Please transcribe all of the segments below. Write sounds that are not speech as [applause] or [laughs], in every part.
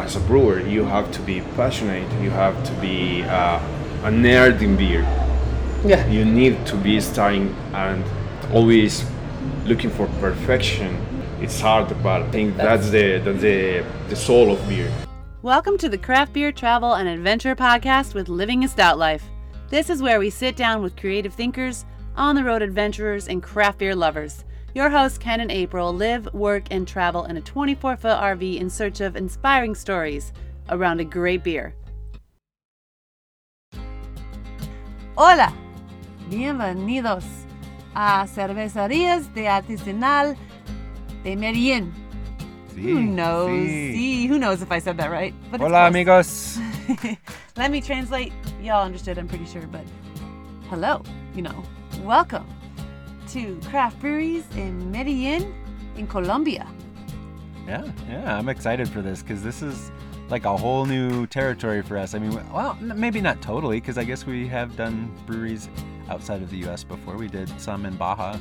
as a brewer, you have to be passionate. You have to be uh, a nerd in beer. Yeah. You need to be studying and always looking for perfection. It's hard, but I think that's, the that's the the soul of beer. Welcome to the Craft Beer Travel and Adventure Podcast with Living a Stout Life. This is where we sit down with creative thinkers, on the road adventurers, and craft beer lovers. Your hosts, Ken and April, live, work, and travel in a 24 foot RV in search of inspiring stories around a great beer. Hola! Bienvenidos a Cervecerías de Artesanal de Medellín. Who knows? sí. See, who knows if I said that right? But Hola, amigos. [laughs] Let me translate. Y'all understood, I'm pretty sure, but hello, you know, welcome to Craft Breweries in Medellin, in Colombia. Yeah, yeah, I'm excited for this because this is like a whole new territory for us. I mean, well, maybe not totally because I guess we have done breweries outside of the U.S. before. We did some in Baja.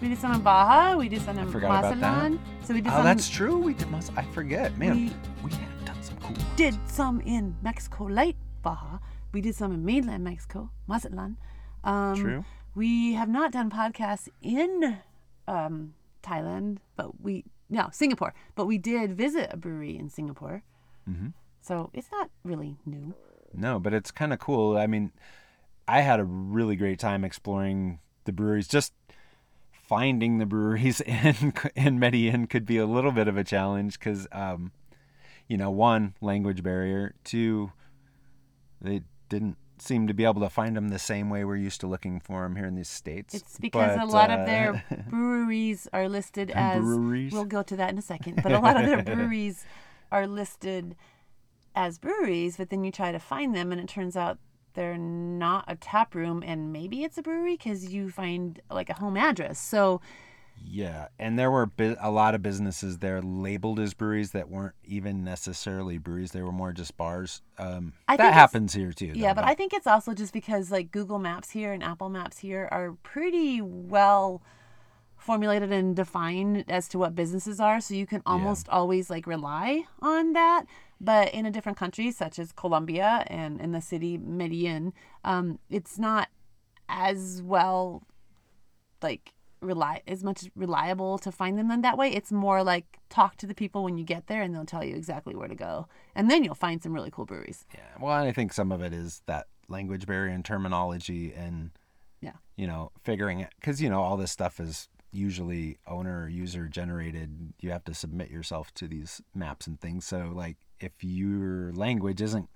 We did some in Baja, we did some in forgot about that. Mazatlan. So we did Oh, some. that's true. We did. Mas- I forget, man. We We, have done some cool. Ones. did some in Mexico, light Baja. We did some in mainland Mexico, Mazatlan. Um, True. We have not done podcasts in um, Thailand, but we no Singapore, but we did visit a brewery in Singapore. Mm-hmm. So it's not really new. No, but it's kind of cool. I mean, I had a really great time exploring the breweries. Just finding the breweries [laughs] in in Medellin could be a little bit of a challenge because, um, you know, one language barrier, two, they didn't seem to be able to find them the same way we're used to looking for them here in these states. It's because a But, lot of uh, their [laughs] breweries are listed as. breweries. We'll go to that in a second. But a lot of their [laughs] breweries are listed as breweries, but then you try to find them, and it turns out they're not a tap room, and maybe it's a brewery because you find like a home address. So Yeah, and there were a lot of businesses there labeled as breweries that weren't even necessarily breweries. They were more just bars. Um, I that happens here too. yeah, though, but I think it's also just because like Google Maps here and Apple Maps here are pretty well formulated and defined as to what businesses are so you can almost always like rely on that but in a different country such as colombia and in the city medellin um, it's not as well like rely as much reliable to find them in that way it's more like talk to the people when you get there and they'll tell you exactly where to go and then you'll find some really cool breweries Yeah, well, and I think some of it is that language barrier and terminology, and Yeah. you know, figuring it because you know all this stuff is usually owner user generated. You have to submit yourself to these maps and things. So, like, if your language isn't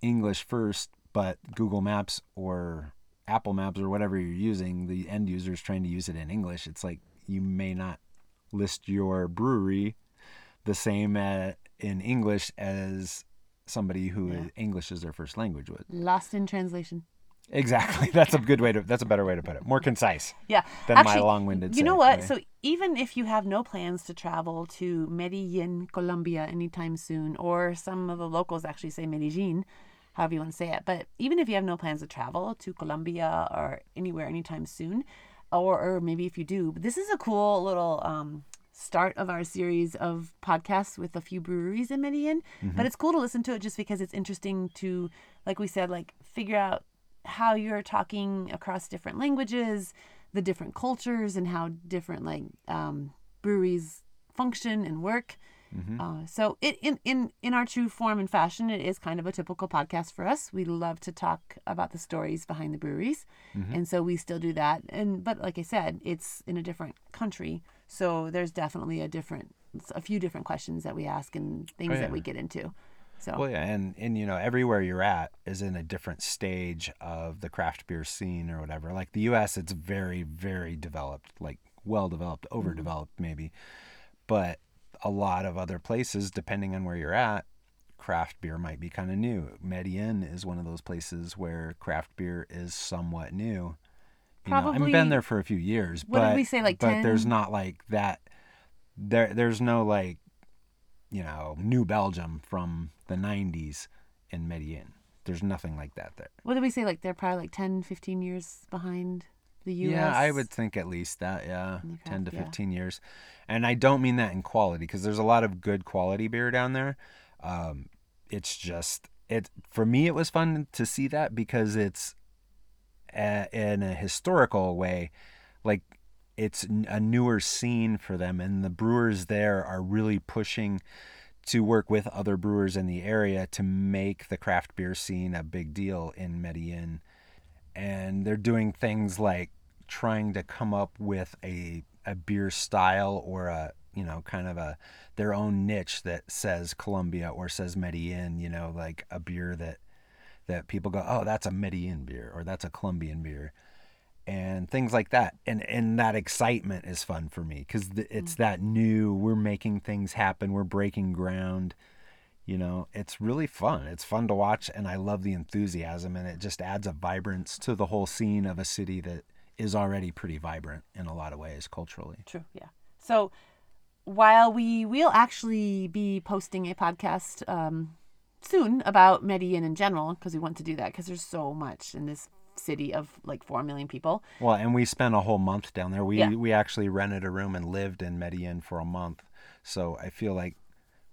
English first, but Google Maps or Apple Maps or whatever you're using, the end user is trying to use it in English. It's like you may not list your brewery the same uh, in English as somebody who Yeah. English is their first language would. lost in translation Exactly. [laughs] That's a good way to. That's a better way to put it. More concise Yeah. than my Actually, long-winded. You know what? So even if you have no plans to travel to Medellin, Colombia anytime soon, or some of the locals actually say Medellin, however you want to say it, but even if you have no plans to travel to Colombia or anywhere anytime soon, or, or maybe if you do, but this is a cool little um, start of our series of podcasts with a few breweries in Medellin. But it's cool to listen to it just because it's interesting to, like we said, like figure out how you're talking across different languages, the different cultures, and how different like um, breweries function and work. Mm-hmm. Uh, so it in, in in our true form and fashion, it is kind of a typical podcast for us. We love to talk about the stories behind the breweries, mm-hmm. and so we still do that. And but like I said, it's in a different country, so there's definitely a different, a few different questions that we ask and things yeah. that we get into. So Well, yeah, and and you know, everywhere you're at is in a different stage of the craft beer scene or whatever. Like the U.S., it's very, very developed, like well developed, mm-hmm. overdeveloped maybe, but a lot of other places, depending on where you're at, craft beer might be kind of new. Medellin is one of those places where craft beer is somewhat new. You know, I've Probably- been there for a few years, What did but we say, like but there's not like that. There, there's no like you know, New Belgium from the 90s in Medellin. There's nothing like that there. what did we say? Like they're probably like 10, 15 years behind the U.S. Yeah, I would think at least that, yeah, 10 to yeah. 15 years. And I don't mean that in quality because there's a lot of good quality beer down there. Um, it's just it for me. It was fun to see that because it's a, in a historical way, like it's a newer scene for them, and the brewers there are really pushing to work with other brewers in the area to make the craft beer scene a big deal in Medellin. And they're doing things like trying to come up with a, a beer style or a, you know, kind of a their own niche that says Colombia or says Medellin, you know, like a beer that that people go, "Oh, that's a Medellin beer" or "That's a Colombian beer." and things like that and and that excitement is fun for me because it's mm. that new we're making things happen we're breaking ground you know it's really fun it's fun to watch and i love the enthusiasm and it just adds a vibrance to the whole scene of a city that is already pretty vibrant in a lot of ways culturally True. Yeah. So while we will actually be posting a podcast um, soon about Medellin in general, because we want to do that because there's so much in this city of like four million people. well and we spent a whole month down there we Yeah. we actually rented a room and lived in medellin for a month so i feel like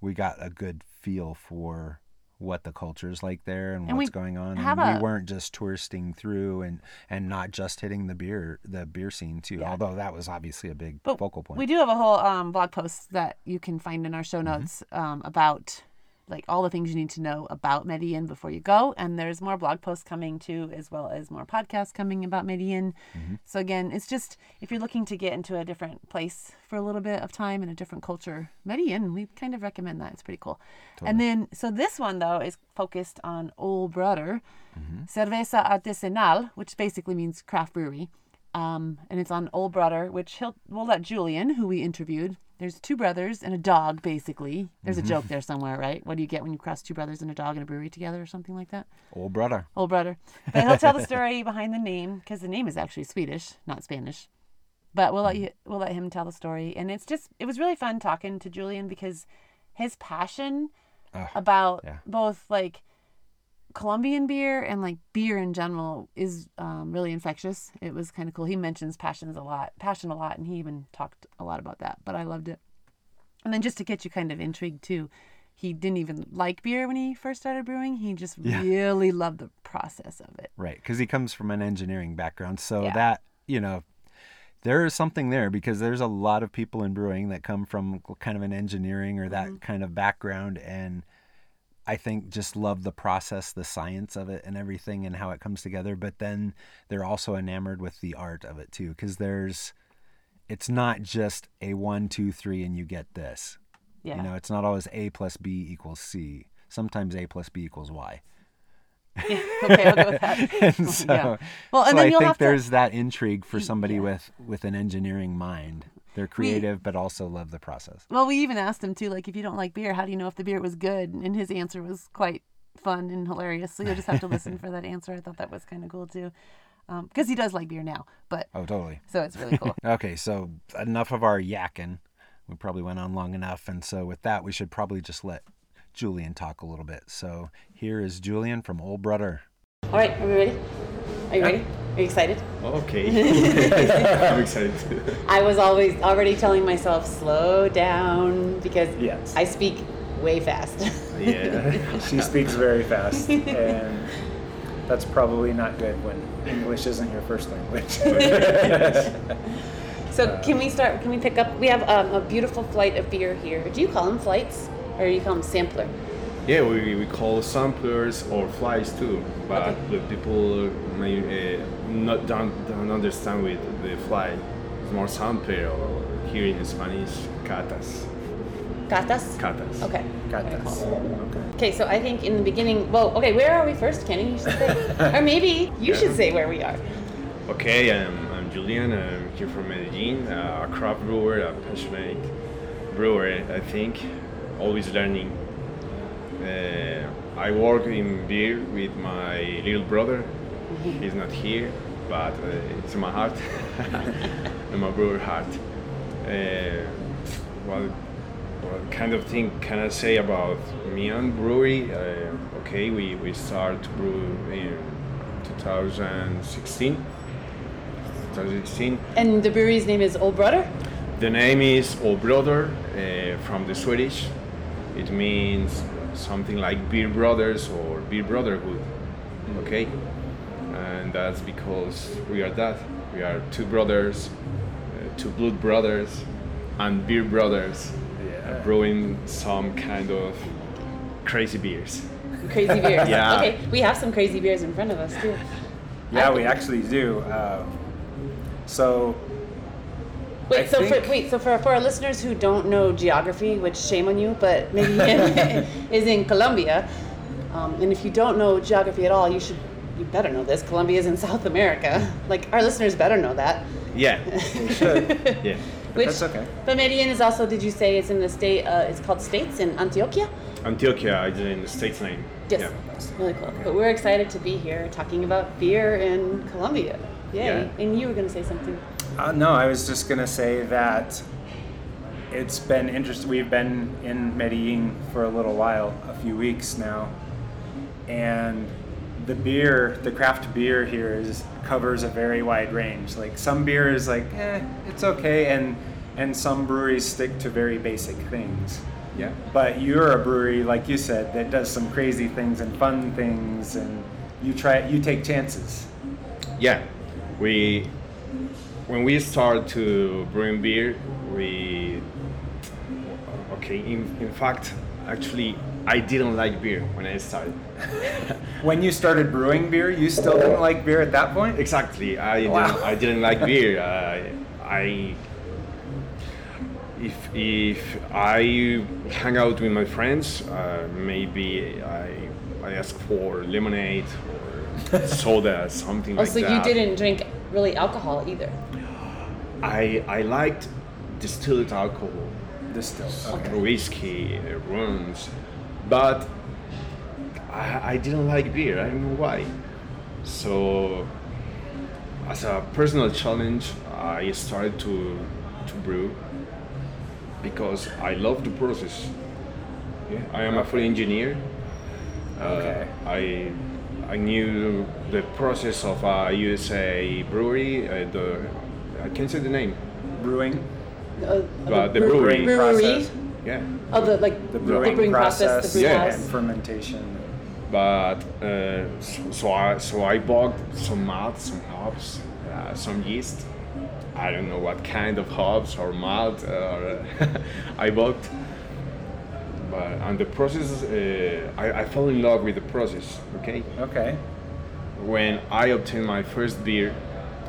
we got a good feel for what the culture is like there and, And what's going on and a- we weren't just touristing through and and not just hitting the beer the beer scene too Yeah. although that was obviously a big focal point We do have a whole um, blog post that you can find in our show Mm-hmm. notes um, about like all the things you need to know about Medellin before you go. And there's more blog posts coming too, as well as more podcasts coming about Medellin. Mm-hmm. So again, it's just if you're looking to get into a different place for a little bit of time and a different culture, Medellin, we kind of recommend that. It's pretty cool. And then, so this one though is focused on ÖlBröder, Mm-hmm. Cerveza Artesanal, which basically means craft brewery. Um, and it's on ÖlBröder, which he'll we'll let Julian, who we interviewed. There's two brothers and a dog, basically. There's Mm-hmm. a joke there somewhere, right? What do you get when you cross two brothers and a dog in a brewery together, or something like that? ÖlBröder Old Brother. But he'll tell the [laughs] story behind the name because the name is actually Swedish, not Spanish. But we'll let you we'll let him tell the story, and it's just it was really fun talking to Julian because his passion Ugh, about yeah. both like Colombian beer and like beer in general is um, really infectious. It was kind of cool. He mentions passions a lot, passion a lot, and he even talked a lot about that. But I loved it. And then just to get you kind of intrigued too, he didn't even like beer when he first started brewing. He just Yeah. really loved the process of it. right because he comes from an engineering background so Yeah. that you know there is something there because there's a lot of people in brewing that come from kind of an engineering or that kind of background and I think just love the process, the science of it and everything and how it comes together. But then they're also enamored with the art of it too. Cause there's, it's not just a one, two, three, and you get this. Yeah. You know, it's not always A plus B equals C. Sometimes A plus B equals Y. [laughs] okay, I'll go with that. [laughs] and so, Yeah. Well, and so then I you'll think have to- there's that intrigue for somebody Yeah. with with an engineering mind. They're creative, but also love the process. Well, we even asked him too, like, if you don't like beer, how do you know if the beer was good? And his answer was quite fun and hilarious. So you'll just have to listen for that answer. I thought that was kind of cool too, um, because he does like beer now. But Oh, totally. so it's really cool. [laughs] Okay, so enough of our yakking. We probably went on long enough, and so with that, we should probably just let Julian talk a little bit. So here is Julian from ÖlBröder. All right, are we ready? Are you ready? Are you excited? Okay. [laughs] I'm excited. too. I was always already telling myself slow down because Yes. I speak way fast. yeah. [laughs] She speaks very fast, [laughs] and that's probably not good when English isn't your first language. So can we start? Can we pick up? We have um, a beautiful flight of beer here. Do you call them flights, or do you call them sampler? Yeah, we, we call samplers or flies too, but Okay. the people may uh, not don't, don't understand with the fly. It's more sampler or here in Spanish, catas. Gatas. Catas. Okay. Got Okay, Okay. Okay, so I think in the beginning, well, okay, where are we first, Kenny? You should say, [laughs] or maybe you should say where we are. Okay, I'm, I'm Julian. I'm here from Medellin, uh, a craft brewer, a passionate brewer, I think. Always learning. Uh, I work in beer with my little brother. He's not here, but uh, it's in my heart, [laughs] in my brewer heart. Uh, what, what kind of thing can I say about Mian Brewery? Uh, okay, we, we start to brew in 2016. 2016. And the brewery's name is ÖlBröder. The name is ÖlBröder uh, from the Swedish. It means something like Beer Brothers or Beer Brotherhood. Okay, and that's because we are that. We are two brothers, uh, two blood brothers, and beer brothers, Yeah. brewing some kind of crazy beers. Crazy beers. [laughs] Yeah. Okay, we have some crazy beers in front of us too. Yeah, we actually do. Um, so Wait, I so think- for, wait, so for, for our listeners who don't know geography, which shame on you, but maybe [laughs] is in Colombia, um, and if you don't know geography at all, you should, you better know this. Colombia is in South America. [laughs] Like our listeners better know that. Yeah, [laughs] we should. yeah. Which, That's okay. But Medellin is also, did you say, it's in the state? Uh, it's called States in Antioquia. Antioquia, I did in the state's name. Yes, Yeah. really cool. But we're excited to be here talking about beer in Colombia. Yay! Yeah. And you were going to say something. Uh, no, I was just gonna say that it's been interesting. We've been in Medellin for a little while, a few weeks now, and the beer, the craft beer here is covers a very wide range. Like some beer is like, eh, it's okay, and and some breweries stick to very basic things. Yeah. But you're a brewery, like you said, that does some crazy things and fun things, and you try, you take chances. Yeah, we when we start to brewing beer, we okay. In, in fact, actually, I didn't like beer when I started. [laughs] When you started brewing beer, you still didn't like beer at that point? Exactly, I Wow. didn't, I didn't like [laughs] beer. Uh, I if if I hang out with my friends, uh, maybe I I ask for lemonade or [laughs] soda, something Oh, like so that. So you didn't drink really alcohol either. I I liked distilled alcohol, Distilled. uh, whiskey, uh, rums, but I, I didn't like beer. I don't know why. So, as a personal challenge, I started to to brew because I love the process. Yeah, I am a full engineer. Uh, Okay. I I knew the process of a USA brewery. Uh, the I can't say the name. Brewing. Uh, But the brew- brewing brewery. process. Yeah. Oh, the like The brewing, process, process, the brew Yeah. house. and fermentation. but uh, so, so I so I bought some malt, some hops, uh, some yeast. I don't know what kind of hops or malt or [laughs] I bought. But and the process, uh, I, I fell in love with the process. Okay, Okay. when I obtained my first beer,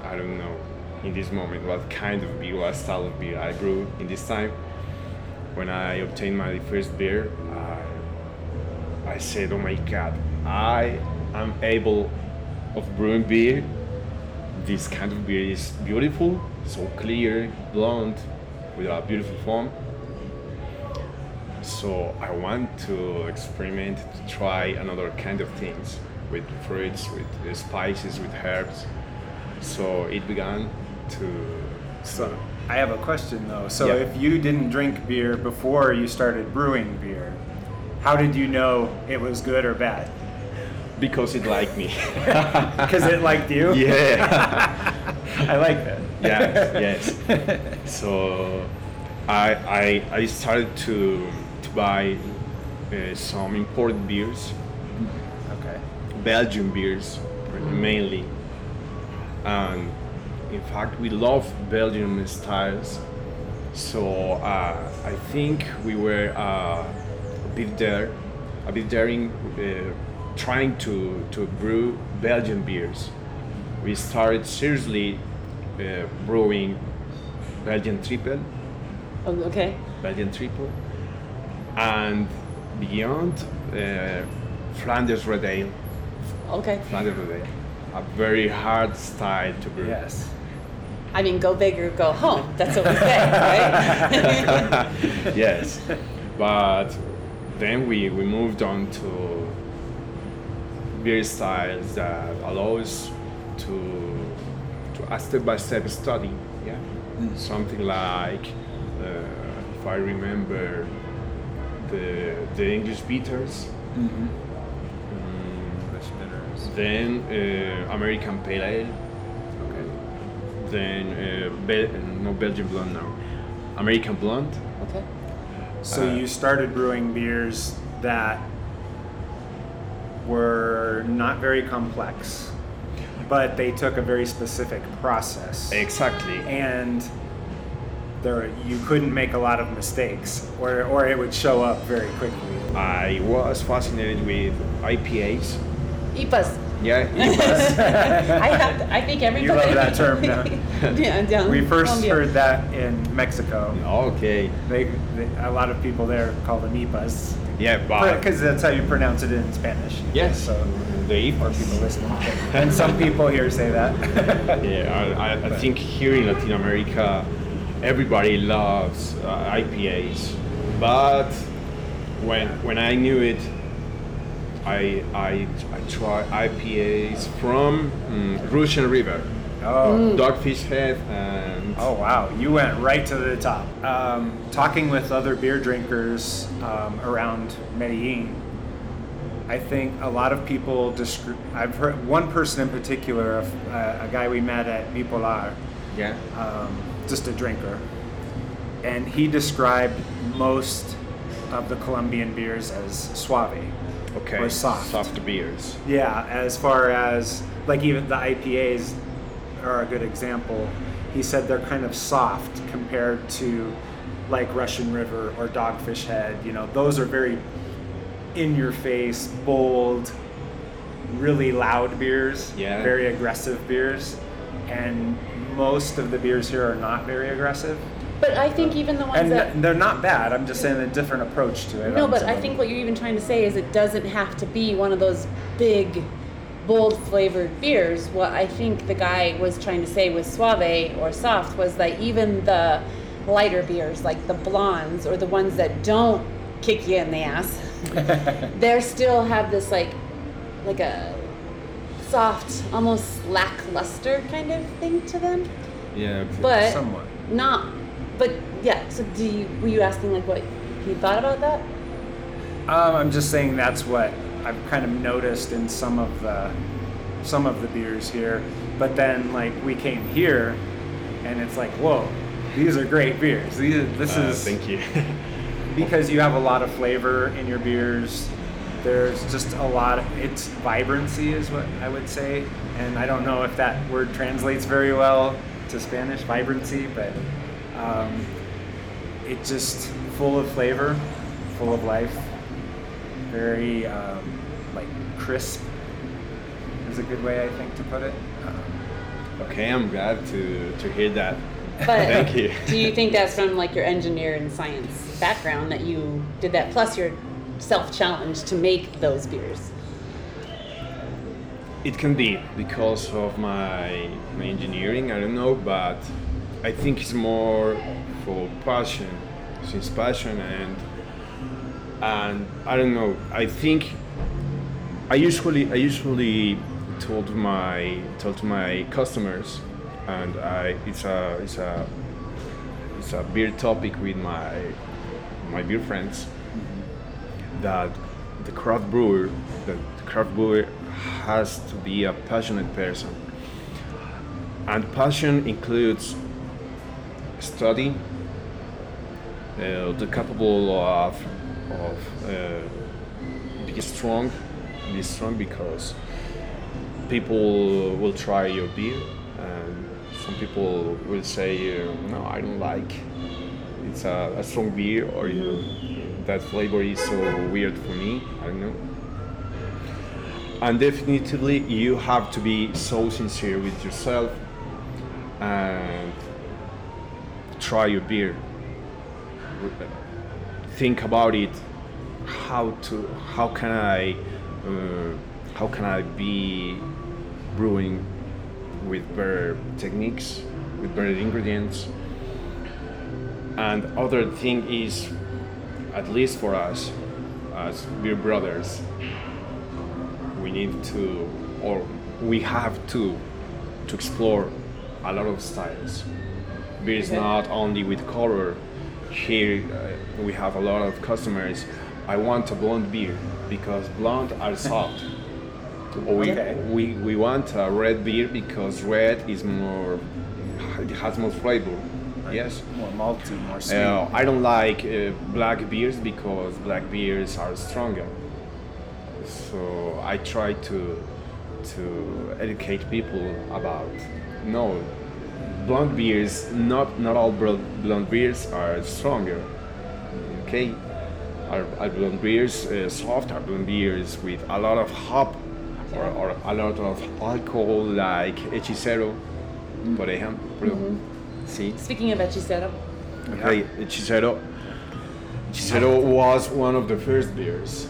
I don't know in this moment what kind of beer, what style of beer I brew in this time. When I obtained my first beer, I, I said, "Oh my God, I am able of brewing beer. This kind of beer is beautiful, so clear, blonde, with a beautiful foam." So I want to experiment to try another kind of things with fruits, with uh, spices, with herbs. So it began to. So I have a question though. So Yeah. if you didn't drink beer before you started brewing beer, how did you know it was good or bad? because it liked me. [laughs] [laughs] Because it liked you? yeah. [laughs] I like that. yeah. Yes. So I I I started to buy uh, some imported beers. Okay. Belgian beers mainly. And in fact, we love Belgian styles. So uh, I think we were uh, a bit there, a bit daring, uh, trying to, to brew Belgian beers. We started seriously uh, brewing Belgian triple, Oh, okay. Belgian triple, and beyond uh, Flanders Red Ale. Okay. Flanders Red Ale, a very hard style to brew. Yes. I mean, go big or go home. That's what we say, right? [laughs] yes, but then we, we moved on to beer styles that allows us to to a step by step study. Yeah, something like uh, if I remember the the English bitters, Mm-hmm. mm, then uh, American Pale Ale, Okay. then uh, Bel- no Belgian blonde now, American blonde. okay. So Uh, you started brewing beers that were not very complex, but they took a very specific process. Exactly. and there you couldn't make a lot of mistakes or, or it would show up very quickly I was fascinated with IPAs. IPAs. Yeah, [laughs] I have. I think you everybody. love that term now. [laughs] yeah, down we first Colombia. heard that in mexico okay. they, they, a lot of people there call them ipas Yeah, but because that's how you pronounce it in spanish yes, so the or IPAs. people listening and some people here say that [laughs] Yeah, I, I, I think here in Latin America, everybody loves uh, IPAs, but when when I knew it, I I, I tried IPAs from mm, Russian River, oh. Dogfish Head, and Oh wow, you went right to the top. Um, talking with other beer drinkers um, around Medellin, I think a lot of people descri- I've heard one person in particular, a, a guy we met at Bipolar, yeah, um, just a drinker, and he described most of the Colombian beers as suave. okay, Or soft. soft beers. Yeah, as far as like even the IPAs are a good example. He said they're kind of soft compared to like Russian River or Dogfish Head. You know, those are very in your face, bold, really loud beers, Yeah. very aggressive beers. And most of the beers here are not very aggressive. But I think even the ones And that. they're not bad. I'm just saying a different approach to it. No, but I think what you're even trying to say is it doesn't have to be one of those big, bold flavored beers. What I think the guy was trying to say with suave or soft was that even the lighter beers, like the blondes or the ones that don't kick you in the ass, [laughs] they still have this like, like a soft, almost lackluster kind of thing to them. Yeah, But Somewhat. not. But yeah. So do you, were you asking like what he thought about that? Um, I'm just saying that's what I've kind of noticed in some of the some of the beers here. But then like we came here, and it's like, whoa, these are great beers. These this Uh, is thank you. [laughs] because you have a lot of flavor in your beers. There's just a lot. Of, it's vibrancy is what I would say, and I don't know if that word translates very well to Spanish, vibrancy, but um, it's just full of flavor, full of life, very um, like crisp. Is a good way I think to put it. Um, okay, I'm glad to to hear that. But Thank you. do you think that's from like your engineer and science background that you did that plus your self challenge to make those beers? It can be because of my my engineering. I don't know, but I think it's more for passion, since passion and and I don't know. I think I usually I usually told my told to my customers, and I it's a it's a it's a beer topic with my my beer friends that the craft brewer, the craft brewer has to be a passionate person. And passion includes study, uh, the capable of, of uh, be strong, be strong because people will try your beer and some people will say, uh, no, I don't like it's a, a strong beer or you, that flavor is so weird for me. I don't know. And definitely, you have to be so sincere with yourself and try your beer. Think about it. How to? How can I? Uh, how can I be brewing with better techniques, with better ingredients? And other thing is, at least for us, as beer brothers, we need to, or we have to, to explore a lot of styles. Beer is Okay. not only with color. Here uh, we have a lot of customers. I want a blonde beer because blonde are [laughs] soft. We, Okay. we, we want a red beer because red is more, it has more flavor. Yes. more malty, more sweet. Uh, I don't like uh, black beers because black beers are stronger. so I try to to educate people about no blonde beers. Not not all blonde beers are stronger. Okay, are, our blonde beers uh, soft. Our blonde beers with a lot of hop or, or a lot of alcohol, like hechicero, por ejemplo. Sí. Speaking of hechicero, Okay, hechicero. Hechicero was one of the first beers.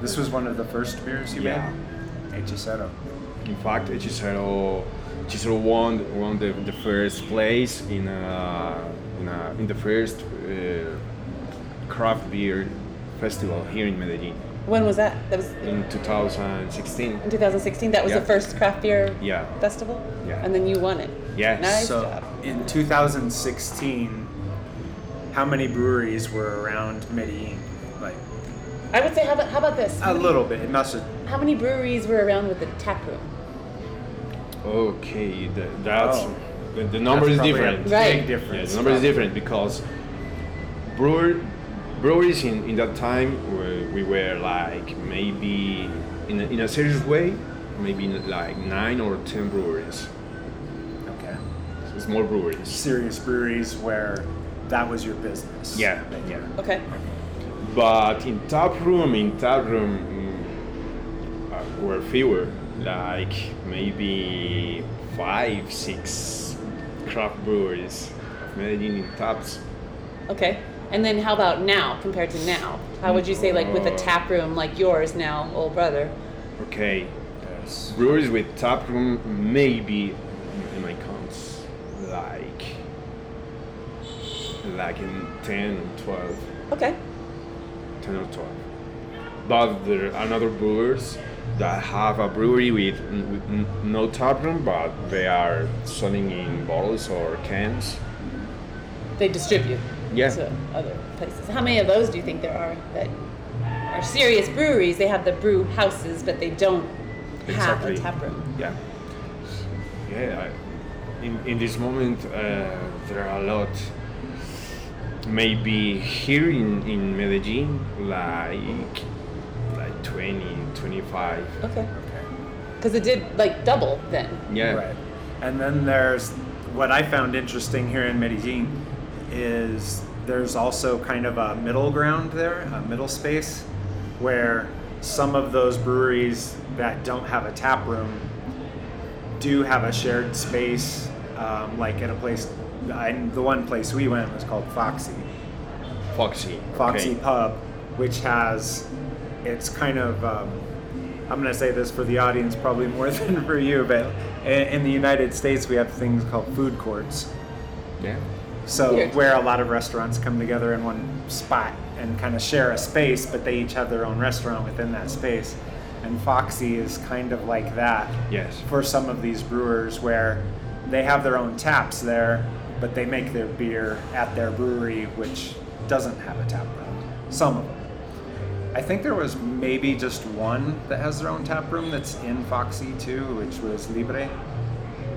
This was one of the first beers you Yeah. made? Hechicero. In fact, Hechicero, Hechicero won won the, the first place in a, in, a, in the first uh, craft beer festival here in Medellin when was that? That was in 2016. in 2016. That was Yeah. the first craft beer Yeah. festival. Yeah. And then you won it. Yes. Nice so job. In 2016, how many breweries were around Medellin? Like I would say, how about, how about this? How a many- little bit. It must have. How many breweries were around with the tap room? Okay, the, that's Oh. the, the number that's is probably a different. Big Right. Yeah, the number is different because brewer, breweries in, in that time were, we were like maybe in a, in a serious way, maybe like nine or ten breweries, Okay. Small breweries. Serious breweries where that was your business. Yeah, yeah. Okay. But in tap room, in tap room, mm, uh, were fewer, like maybe five, six craft breweries of Medellin in taps. Okay. And then how about now compared to now? How would you say like with a Uh, tap room like yours now, ÖlBröder? Okay, Yes. breweries with tap room maybe in my counts like like in 10 or 12 Okay. 10 or 12 but there are another brewers that have a brewery with, with n- no tap room but they are selling in bottles or cans They distribute Yeah. to other places. How many of those do you think there are that are serious breweries? They have the brew houses, but they don't have a tap room. yeah yeah I, in, in this moment uh, there are a lot maybe here in, in medellin like like 20 25 Okay. Because it did like double then. yeah Right. And then there's what I found interesting here in Medellin is there's also kind of a middle ground there, a middle space, where some of those breweries that don't have a tap room do have a shared space, um, like at a place. I, the one place we went was called Foxy. foxy Foxy okay. Pub, which has, it's kind of, um, I'm going to say this for the audience probably more [laughs] than for you, but in, in the United States we have things called food courts. yeah So Weird. where a lot of restaurants come together in one spot and kind of share a space, but they each have their own restaurant within that space. And Foxy is kind of like that yes for some of these brewers where they have their own taps there, but they make their beer at their brewery, which doesn't have a tap room. Some of them. I think there was maybe just one that has their own tap room that's in Foxy too, which was Libre.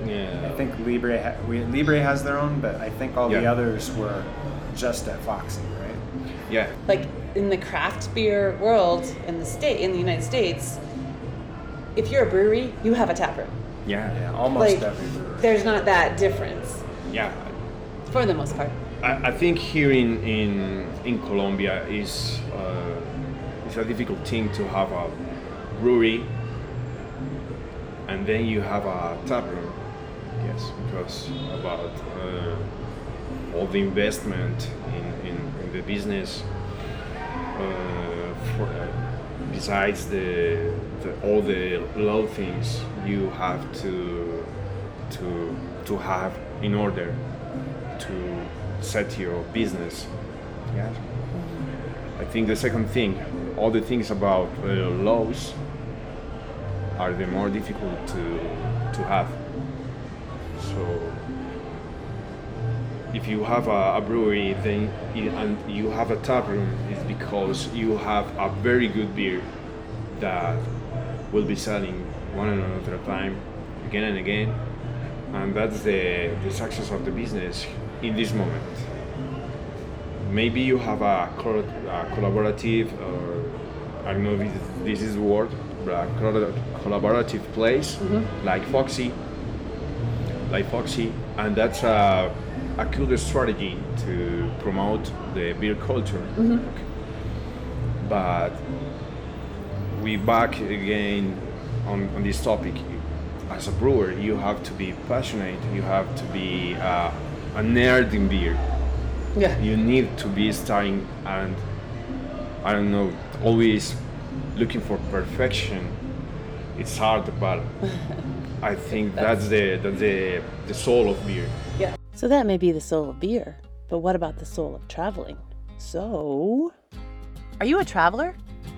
yeah I think Libre ha- we, Libre has their own, but I think all the others were just at Foxy, right? yeah Like in the craft beer world in the state in the United States, if you're a brewery, you have a tap room. yeah Yeah, almost Like every brewery. there's not that difference yeah for the most part. I, I think here in in, in Colombia is uh, it's a difficult thing to have a brewery and then you have a tap room. Yes, because about uh, all the investment in, in, in the business. Uh, for, uh, besides the, the all the low things you have to to to have in order set your business. Yeah. I think the second thing, all the things about uh, laws are the more difficult to to have. So if you have a, a brewery then you, and you have a tap room, it's because you have a very good beer that will be selling one and another time, again and again, and that's the, the success of the business in this moment. Maybe you have a, col- a collaborative, or I don't know if this is the word, a collab- collaborative place like Foxy, like Foxy, and that's a, a cool strategy to promote the beer culture. But we back again on, on this topic. As a brewer, you have to be passionate. You have to be uh, a nerd in beer. Yeah. You need to be starting and I don't know, always looking for perfection. It's hard, but [laughs] I think that's the that's the the soul of beer. Yeah. So that may be the soul of beer, but what about the soul of traveling? So, Are you a traveler?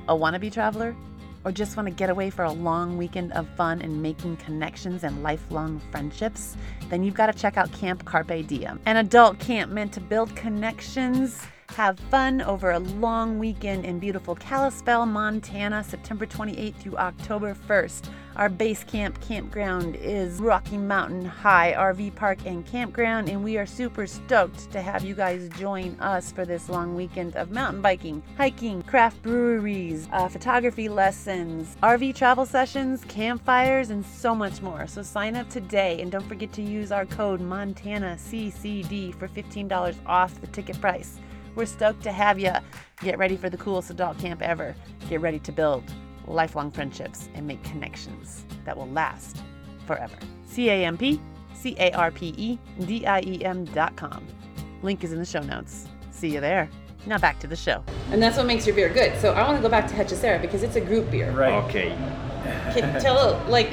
A wannabe traveler? Or just want to get away for a long weekend of fun and making connections and lifelong friendships? Then you've got to check out Camp Carpe Diem, an adult camp meant to build connections, have fun over a long weekend in beautiful Kalispell, Montana, September 28th through October 1st. Our base camp campground is Rocky Mountain High RV Park and Campground, and we are super stoked to have you guys join us for this long weekend of mountain biking, hiking, craft breweries, uh, photography lessons, RV travel sessions, campfires, and so much more. So sign up today and don't forget to use our code MONTANACCD for $15 off the ticket price. We're stoked to have you. Get ready for the coolest adult camp ever. Get ready to build lifelong friendships and make connections that will last forever. C A M P C A R P E D I E M dot com. Link is in the show notes. See you there. Now back to the show. and that's what makes your beer good. So I want to go back to Hechicero because it's a gruit beer. Right. Okay. Can tell like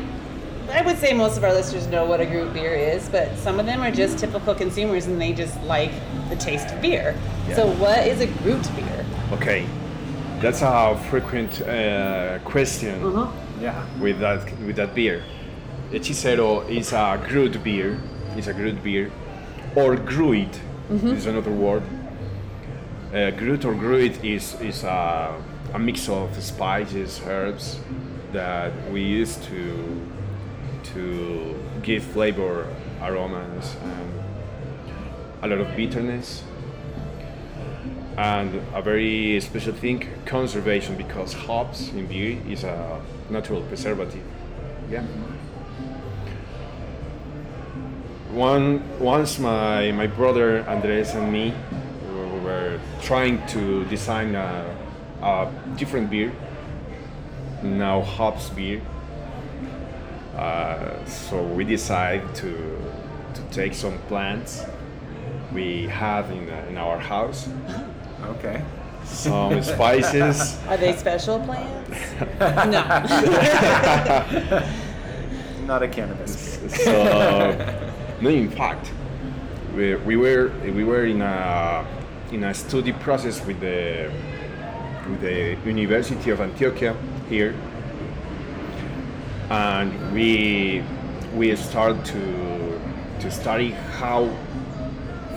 I would say most of our listeners know what a gruit beer is, but some of them are just typical consumers and they just like the taste of beer. So what is a gruit beer? Okay. That's a frequent uh, question Yeah. with that with that beer. Hechicero is a Groot beer. It's a Groot beer, or Gruit is another word. Uh, Groot or Gruit is is a, a mix of spices, herbs that we use to to give flavor, aromas, and a lot of bitterness. And a very special thing, conservation, because hops in beer is a natural preservative. Yeah. One once my my brother Andres and me were trying to design a, a different beer. Now hops beer. Uh, so we decided to to take some plants we have in, uh, in our house, Okay. some spices. [laughs] Are they special plants? [laughs] no. [laughs] Not a cannabis. so no in fact we, we were we were in a in a study process with the with the University of Antioquia here and we we start to to study how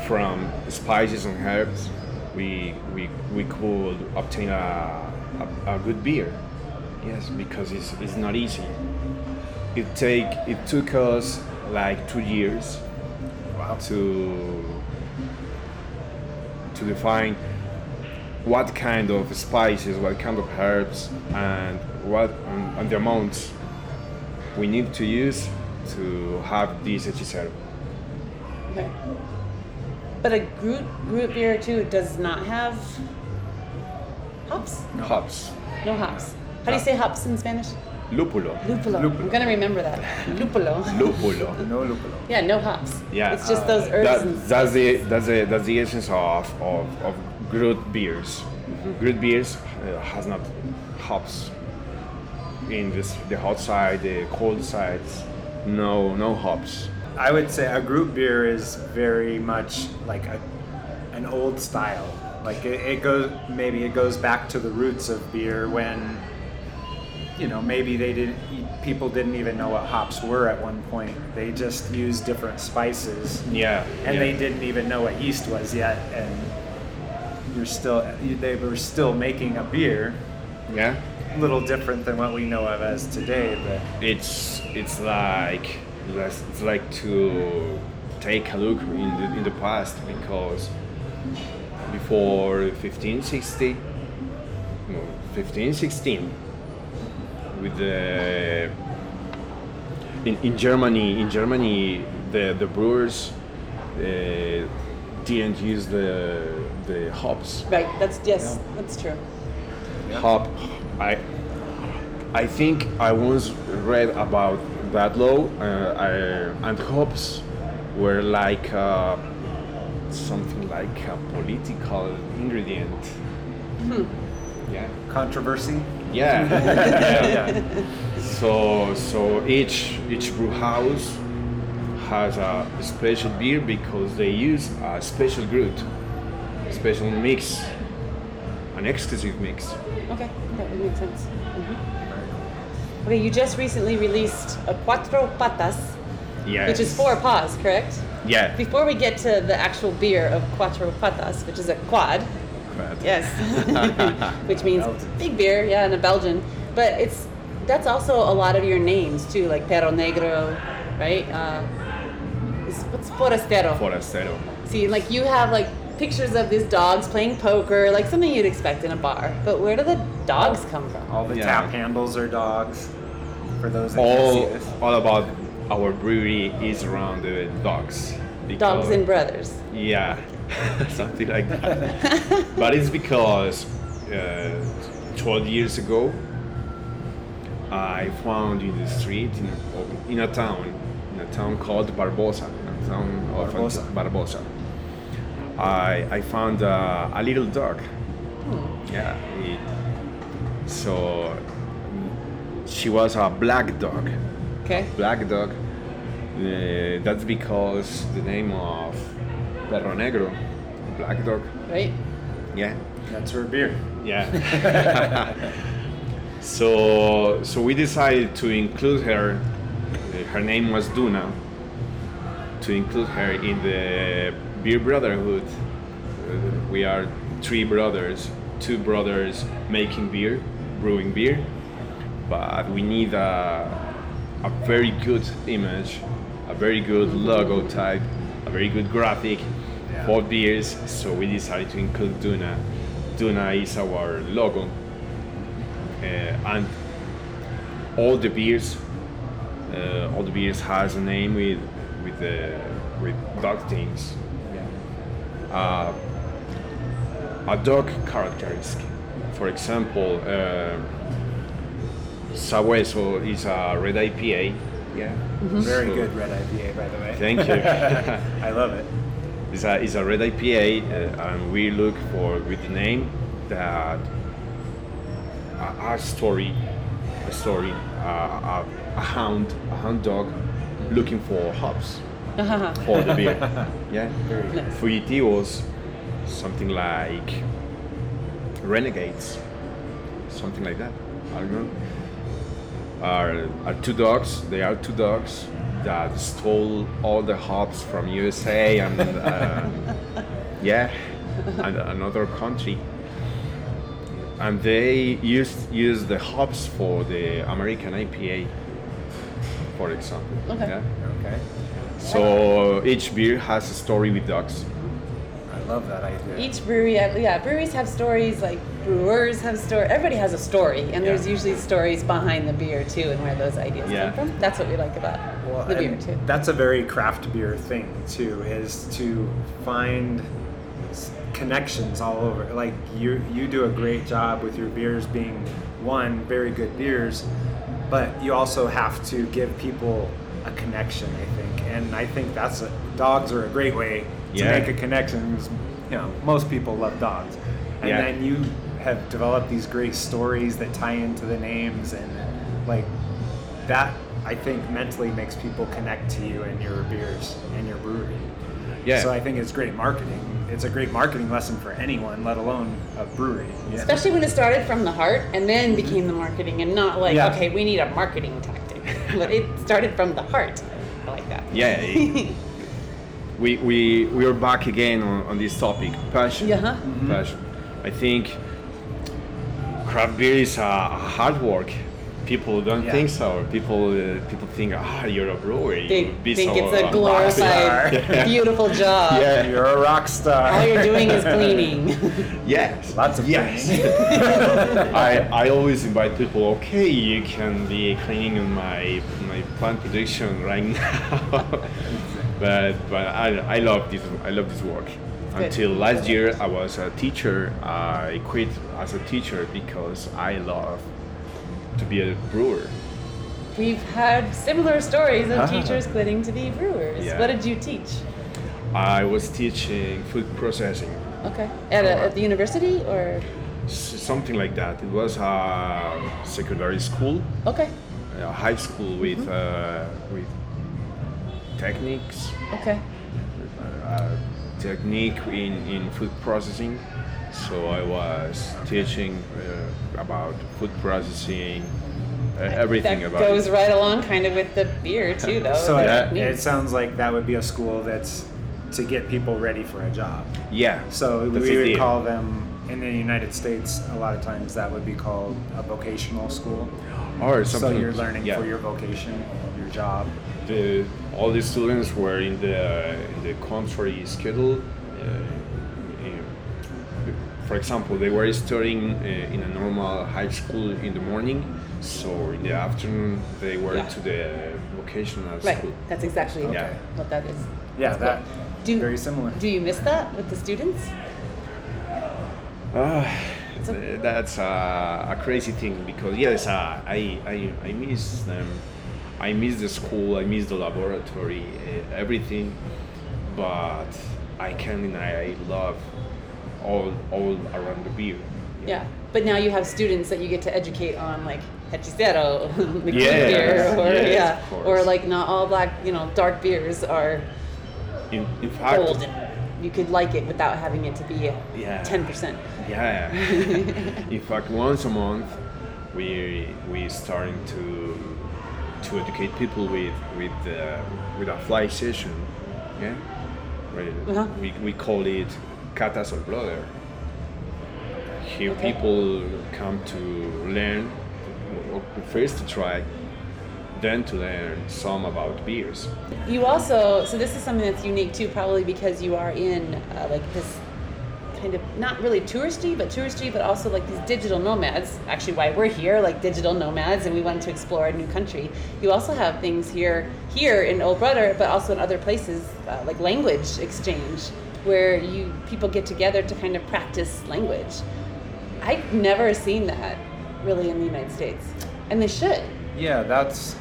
from spices and herbs we we, we could obtain a, a, a good beer yes because it's, it's not easy it take it took us like two years Wow. to to define what kind of spices, what kind of herbs, and what and, and the amounts we need to use to have this hechicero. Okay. But a root root beer too does not have hops. No. Hops, No hops. How do you say hops in Spanish? lúpulo, Lupulo. Lupulo. I'm gonna remember that. [laughs] Lupulo. lúpulo. No lupulo. Yeah, no hops. Yeah. It's just those herbs That, and that's the that's the that's the essence of of, of good beers. Good beers uh, has not hops in this the hot side, the cold sides. No no hops. I would say a gruit beer is very much like a, an old style. Like it, it goes, maybe it goes back to the roots of beer when, you know, maybe they didn't, people didn't even know what hops were at one point. They just used different spices, Yeah. and yeah. they didn't even know what yeast was yet. And you're still, they were still making a beer, yeah. a little different than what we know of as today, but. It's it's like it's it's like to take a look in the in the past because before 1560 no 1516 with the in, in Germany. In Germany, the the brewers uh, didn't use the the hops. Right. That's yes. That's true. Hop. I I think I once read about that uh, I, and hops were like uh, something like a political ingredient. Yeah. Controversy. [laughs] Yeah. yeah. So so each each brew house has a special beer because they use a special gruit, special mix, an exclusive mix. Okay. That would make sense. Okay. You just recently released a Cuatro Patas, Yes. which is four paws, correct? Yeah. Before we get to the actual beer of Cuatro Patas, which is a quad, But- yes, [laughs] which means Belgian. big beer, yeah, and a Belgian. But it's that's also a lot of your names too, like Perro Negro, right? Uh, is- what's Forastero? Forastero. See, like you have like pictures of these dogs playing poker, like something you'd expect in a bar. But where do the dogs come from? All the Yeah. tap handles are dogs. For those that can't see All this. all about our brewery is around the dogs. Dogs and brothers. Yeah, [laughs] something like that. [laughs] but it's because uh, 12 years ago, I found in the street in, in a town, in a town called Barbosa, a town of Barbosa. Barbosa. I, I found uh, a little dog. Yeah. it- so she was a black dog Okay. black dog. Uh, that's because the name of Perro Negro, black dog. Right. Yeah, That's her beer. yeah. [laughs] [laughs] so, so we decided to include her. uh, Her name was Duna. To include her in the beer brotherhood. Uh, we are three brothers, two brothers making beer, brewing beer, but we need a, a very good image, a very good logo type, a very good graphic Yeah. for beers. So we decided to include Duna. Duna is our logo, uh, and all the beers, uh, all the beers has a name with with the with dog things. Uh, a dog characteristic. For example, uh, Sabueso is a red IPA. Yeah. Very So- good red IPA, by the way. Thank you. [laughs] I love it. It's a, it's a red IPA, uh, and we look for with the name that a, a story, a story, uh, a, a hound, a hound dog, looking for hops [laughs] for the beer. [laughs] Yeah, fugitivos, something like renegades, something like that. I don't know. Are are two dogs? They are two dogs that stole all the hops from USA and uh, [laughs] yeah, and another country. And they used use the hops for the American IPA, for example. Okay. Yeah? Okay. So each beer has a story with dogs. I love that idea. Each brewery, uh, yeah, breweries have stories. Like brewers have story. Everybody has a story, and there's usually stories behind the beer too, and where those ideas Yeah. come from. That's what we like about Well, the beer too. That's a very craft beer thing too, is to find connections all over. Like you, you do a great job with your beers being one very good beers, but you also have to give people a connection. I think, and I think that's a, dogs are a great way to Yeah. make a connection. 'cause, You know, most people love dogs, and Yeah. then you have developed these great stories that tie into the names and like that I think mentally makes people connect to you and your beers and your brewery. Yeah. So I think it's great marketing. It's a great marketing lesson for anyone, let alone a brewery. Yeah. Especially when it started from the heart and then became the marketing, and not like Yeah. okay, we need a marketing tactic, [laughs] but it started from the heart. I like that. Yeah. [laughs] it- we, we, we are back again on, on this topic passion. Yeah, huh? Passion. I think craft beer is a, a hard work. people don't Yeah. think so. People uh, people think, ah, you're a brewer. you They be think so, it's a uh, glorified, [laughs] beautiful job. Yeah. You're a rock star. All you're doing is cleaning. [laughs] Yes. Lots of yes. cleaning. [laughs] I, I always invite people. Okay, you can be cleaning in my my plant production right now. But but I, I love this I love this work. Good. Until last year, I was a teacher. I quit as a teacher because I love to be a brewer. We've had similar stories of Ah. [laughs] teachers quitting to be brewers. Yeah. What did you teach? I was teaching food processing, Okay. At, a, at the university or? something like that. It was a secondary school. Okay. a high school with uh, with techniques, Okay. uh, technique in, in food processing. So I was teaching uh, about food processing, uh, everything that about goes it. right along kind of with the beer [laughs] too, though. So Yeah. it, it sounds like that would be a school that's to get people ready for a job. Yeah. So we would idea. call them in the United States. A lot of times that would be called a vocational school. or So something. you're learning yeah. for your vocation, your job. the, all the students were in the in the contrary schedule. Uh, in- for example, they were studying uh, in a normal high school in the morning, so in the afternoon they were Yeah. to the vocational right. school. That's exactly Yeah. what that is. Yeah, That's that cool. Do, very similar. Do you miss that with the students? Uh, that's a, a crazy thing because yes, uh, I, I I miss them. I miss the school. I miss the laboratory, uh, everything. But I can't deny I love all all around the beer. Yeah. But now you have students that you get to educate on like hechicero, [laughs] the Yes, beer, or yes, yeah, or like not all black, you know, dark beers are In, in fact, and you could like it without having it to be Yeah. ten percent. Yeah. [laughs] in fact, once a month, we we starting to to educate people with with uh, with a fly session. Yeah. Right. Uh-huh. We, we call it Catas or ÖlBröder. Here Okay. people come to learn, or first to try, then to learn some about beers. You also, so this is something that's unique too, probably because you are in uh, like this kind of not really touristy, but touristy, but also like these digital nomads. Actually, why we're here, like digital nomads, and we wanted to explore a new country. You also have things here, here in ÖlBröder, but also in other places, uh, like language exchange, where you people get together to kind of practice language. I've never seen that really in the United States, and they should. Yeah, that's.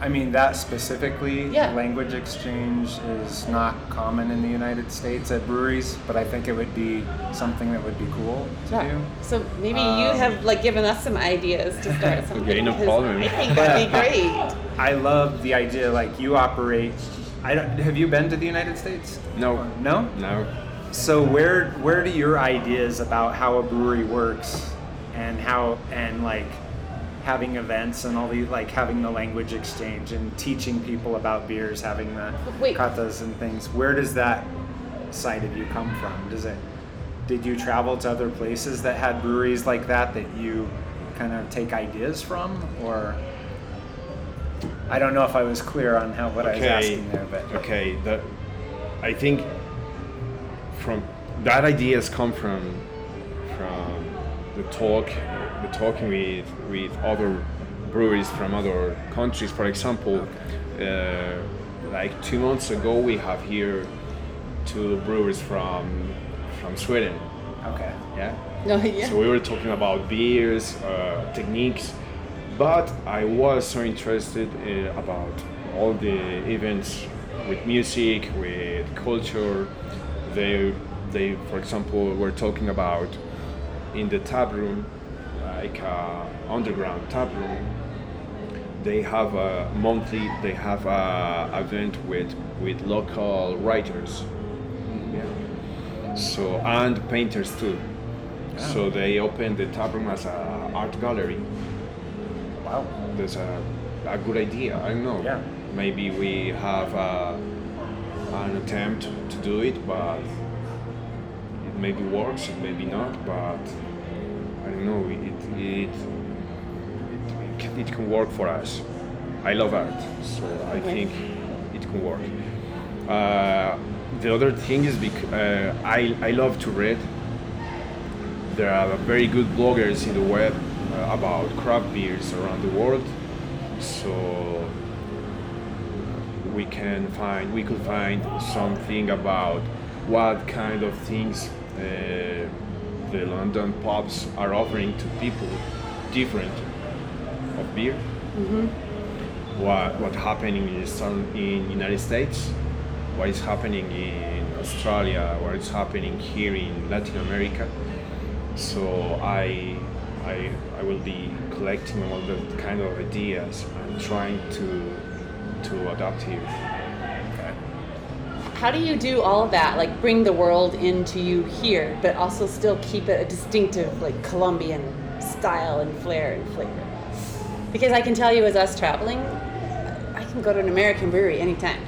I mean, that specifically, Yeah. language exchange is not common in the United States at breweries, but I think it would be something that would be cool to do. So maybe you Um, have like given us some ideas to start [laughs] something. Okay, no problem. I think that'd be great. I love the idea, like you operate. I don't, have you been to the United States? No. No. No. So where where do your ideas about how a brewery works and how and like having events and all the like having the language exchange and teaching people about beers, having the Wait. katas and things, where does that side of you come from? Does it did you travel to other places that had breweries like that that you kind of take ideas from or I don't know if I was clear on how what I was asking there, but okay, that I think from that ideas come from from the talk, the talking with with other breweries from other countries. For example, uh, like two months ago, we have here two brewers from from Sweden. okay. Yeah. No, [laughs] yeah. So we were talking about beers, uh, techniques, but I was so interested uh, about all the events with music, with culture. They, they, for example, were talking about in the tap room, like uh, underground tap room. They have a monthly. They have a event with with local writers. Yeah. So and painters too. So they opened the tap room as a art gallery. Wow. That's a, a good idea. I don't know. Yeah. Maybe we have uh an attempt to do it, but it maybe works, maybe not. But Don't know. It it, it, it can it can work for us. I love art, so I think it can work. Uh, the other thing is because uh, I, I love to read. There are very good bloggers in the web uh, about craft beers around the world, so we can find we could find something about what kind of things uh, the London pubs are offering to people different of beer. Mm-hmm. What what happening in some in United States, what is happening in Australia, what is happening here in Latin America. So I I I will be collecting all the kind of ideas and trying to to adapt here. How do you do all of that? Like bring the world into you here, but also still keep it a distinctive, like Colombian style and flair and flavor? Because I can tell you, as us traveling, I can go to an American brewery anytime,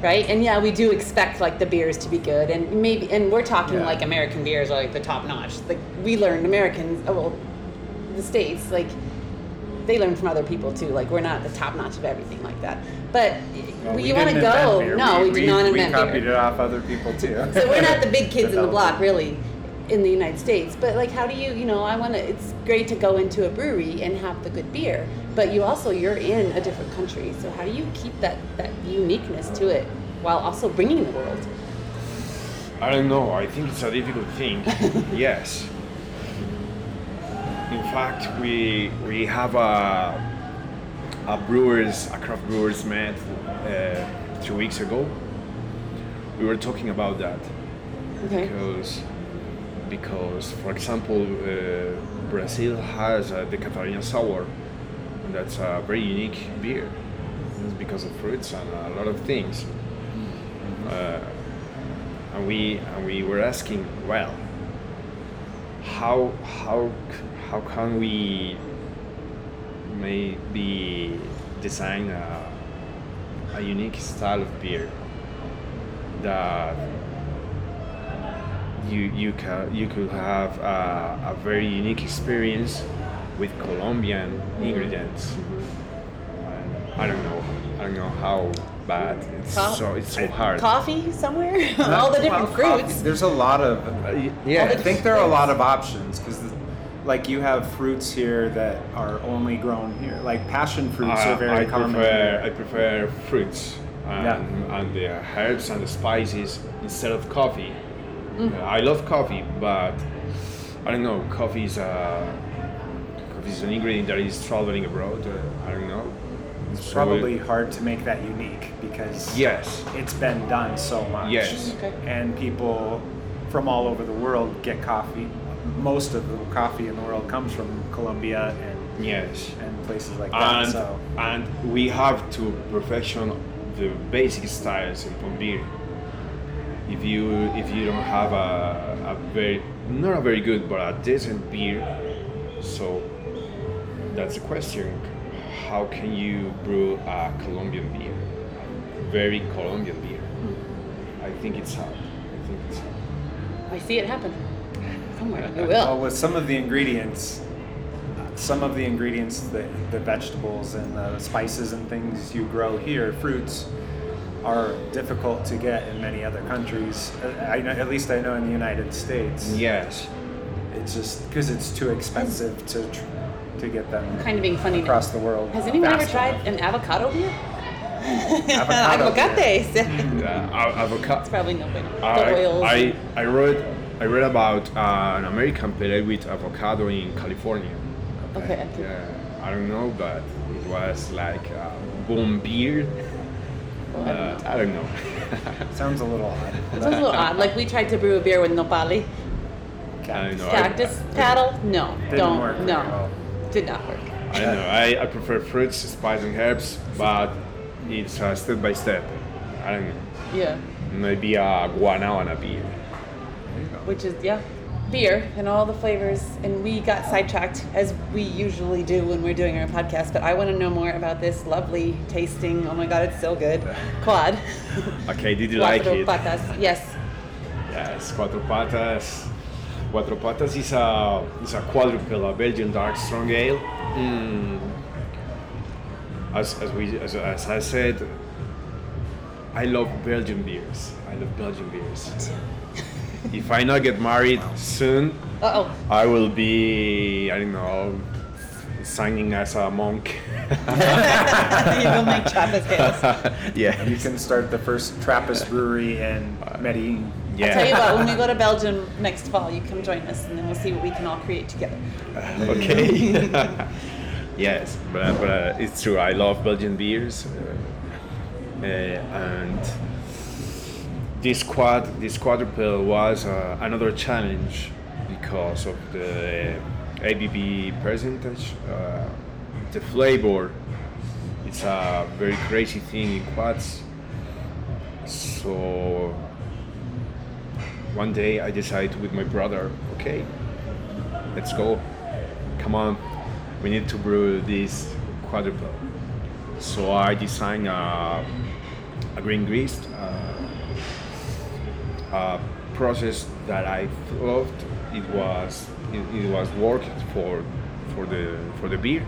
right? And yeah, we do expect like the beers to be good, and maybe, and we're talking Yeah. like American beers are like the top notch. Like we learned Americans, oh, well, the states, like they learn from other people too. Like we're not the top notch of everything like that, but Well, you we want to go. beer. No, we, do not We invent beer. copied it off other people too. So we're not the big [laughs] kids in the block, really, in the United States. But like, how do you, you know, I want to. It's great to go into a brewery and have the good beer, but you also you're in a different country. So how do you keep that that uniqueness to it while also bringing the world? I don't know. I think it's a difficult thing. [laughs] yes. In fact, we we have a a brewers a craft brewers met uh, two weeks ago. We were talking about that Okay. because because for example uh, Brazil has uh, the Catharina sour. And that's a very unique beer. It's because of fruits and a lot of things. Uh, and we and we were asking, well, how how c- how can we maybe design a, a unique style of beer that you you can you could have a, a very unique experience with Colombian ingredients. And I don't know. I don't know how bad it's Co- so it's so hard. Coffee somewhere? [laughs] All the different Well, fruits. coffee- There's a lot of. Uh, yeah, I think there are a lot of options because, like, you have fruits here that are only grown here. Like passion fruits Uh, are very I common. prefer I prefer fruits and, Yeah. and the herbs and the spices instead of coffee. Mm. Uh, I love coffee, but I don't know. Coffee is a coffee is an ingredient that is traveling abroad. Uh, I don't know. It's So probably it- hard to make that unique because yes. it's been done so much. Yes. Okay. And people from all over the world get coffee. Most of the coffee in the world comes from Colombia and, Yes. and places like that. And so and we have to perfection the basic styles in Pombir. If you if you don't have a, a very not a very good but a decent beer, so that's the question. How can you brew a Colombian beer? Very Colombian beer. Hmm. I think it's hard. I think it's hard. I see it happen. Somewhere. It Well, with some of the ingredients, some of the ingredients, the, the vegetables and the spices and things you grow here, fruits, are difficult to get in many other countries. I know, at least I know in the United States. Yes. It's just because it's too expensive to tr- to get them Kind of being funny. now. across the world. Has anyone ever tried enough. an avocado beer? Avocado [laughs] beer. Avocates. Uh, avocado. It's probably no bueno. The I, oils. I, I read I read about uh, an American pere with avocado in California. okay. Yeah, I don't know, but it was like a boom beer. Well, I don't Uh, know. I don't know. [laughs] Sounds a little odd. Sounds a little odd. [laughs] Like we tried to brew a beer with nopali. I don't know. Cactus paddle? No. Didn't don't. work no. well. Did not work. I don't know. I, I prefer fruits, spices, and herbs, but it's uh, step by step. I don't know. Yeah. Maybe a guanabana beer. Which is yeah, beer and all the flavors. And we got sidetracked as we usually do when we're doing our podcast. But I want to know more about this lovely tasting. Oh my god, it's so good. [laughs] Quad. Okay, did you like Cuatro it? patas. Yes. Yes, Cuatro Patas. Cuatro Patas is a is a quadruple, a Belgian dark strong ale. Mm, as, as we as, as I said, I love Belgian beers. I love Belgian beers. If I not get married soon, Uh oh. I will be I don't know signing as a monk. [laughs] you will make Trappist ales. [laughs] yeah. You can start the first Trappist brewery in Medellin. Yeah. I'll tell you what, when we go to Belgium next fall, you come join us and then we'll see what we can all create together. [laughs] okay. yes, but, but uh, it's true. I love Belgian beers, uh, uh, and this quad, this quadruple was uh, another challenge because of the ABV percentage, uh, the flavor. It's a very crazy thing in quads. So one day I decided with my brother, okay, let's go. Come on, we need to brew this quadruple. So I designed a, a green grease, uh, a process that I thought it was it, it was worked for for the for the beer.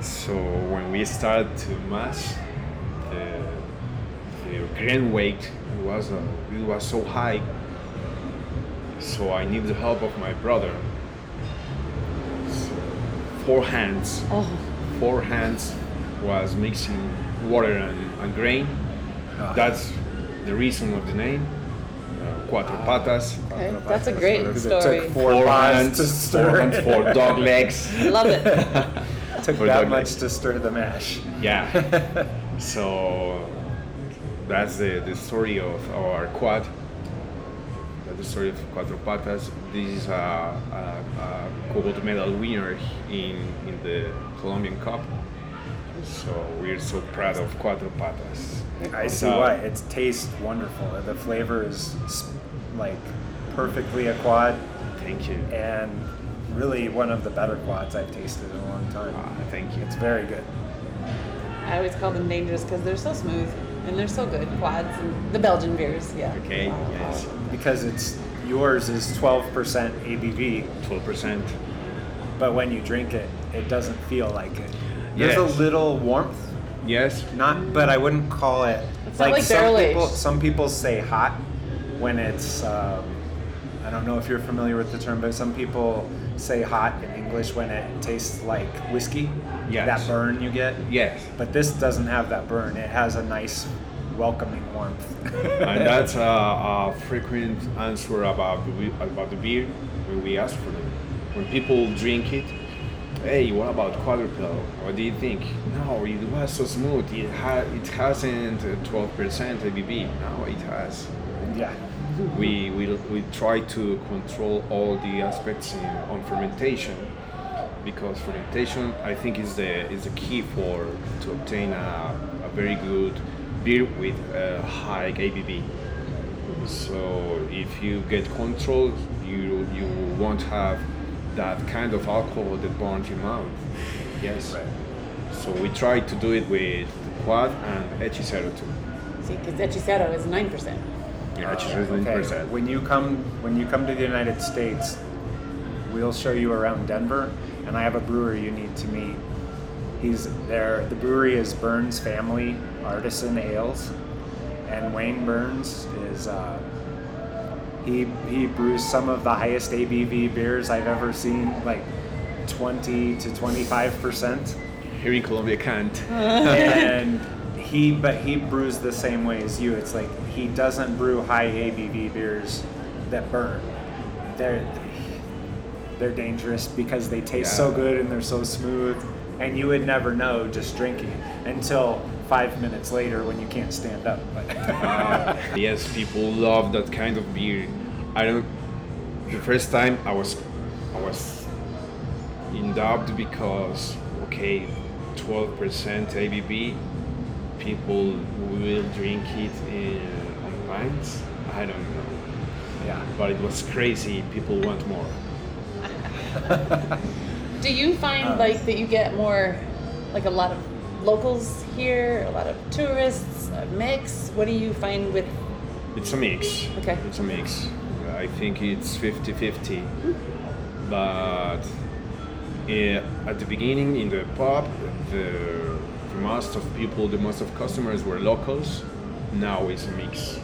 So when we started to mash the, the grain weight, was uh, it was so high. So I need the help of my brother. So four hands, four hands was mixing water and, and grain. That's the reason of the name. Uh, cuatro patas. okay. That's a great Because it story. took four, paws to four stir. hands, four dog legs. Love it. It [laughs] took Four that dog much legs. to stir the mash. Yeah. [laughs] so that's the, the story of our quad. That's the story of Cuatro Patas. This is a, a, a gold medal winner in, in the Colombian Cup. So we're so proud of Cuatro Patas. I see So- why. It tastes wonderful. The flavor is s- like perfectly a quad Thank you. and really one of the better quads I've tasted in a long time. Ah, thank you. It's very good. I always call them dangerous because they're so smooth and they're so good. Quads and the Belgian beers, yeah. Okay, yes. Because it's yours is 12% ABV, 12%. but when you drink it, it doesn't feel like it. There's Yes. a little warmth, Yes. not, but I wouldn't call it It's not like some barrel people. Some people say hot when it's. Um, I don't know if you're familiar with the term, but some people say hot in English when it tastes like whiskey. Yes. That burn you get. Yes. But this doesn't have that burn. It has a nice, welcoming warmth. and [laughs] that's a, a frequent answer about the, about the beer when we ask for them. When people drink it, hey, what about quadruple? What do you think? No, it was so smooth. It ha- it hasn't twelve percent ABV. No, it has. yeah. We, we we try to control all the aspects in, on fermentation because fermentation I think is the is the key for to obtain a, a very good beer with a high ABV. So if you get control, you you won't have that kind of alcohol that burns your mouth. Yes. Right. So we try to do it with quad and hechicero too. See, because Hechicero is 9%. Yeah, hechicero is Okay. 9%. When you come when you come to the United States, we'll show you around Denver, and I have a brewer you need to meet. He's there. The brewery is Burns Family Artisan Ales, and Wayne Burns is. Uh, he, he brews some of the highest ABV beers I've ever seen, like 20 to 25 percent Here in Colombia can't. and [laughs] he but he brews the same way as you it's like he doesn't brew high abv beers that burn they're they're dangerous because they taste so good and they're so smooth and you would never know just drinking until five minutes later when you can't stand up but [laughs] Uh, yes, people love that kind of beer. I don't. The first time I was, I was in doubt because okay, twelve percent ABV, people will drink it in on. I don't know, yeah but it was crazy. People want more. [laughs] Do you find like that you get more, like a lot of locals here, a lot of tourists, a mix? What do you find with? It's a mix. Okay. It's a mix. I think it's 50 50. But eh, at the beginning in the pub, the most of people, the most of customers were locals. Now it's a mix.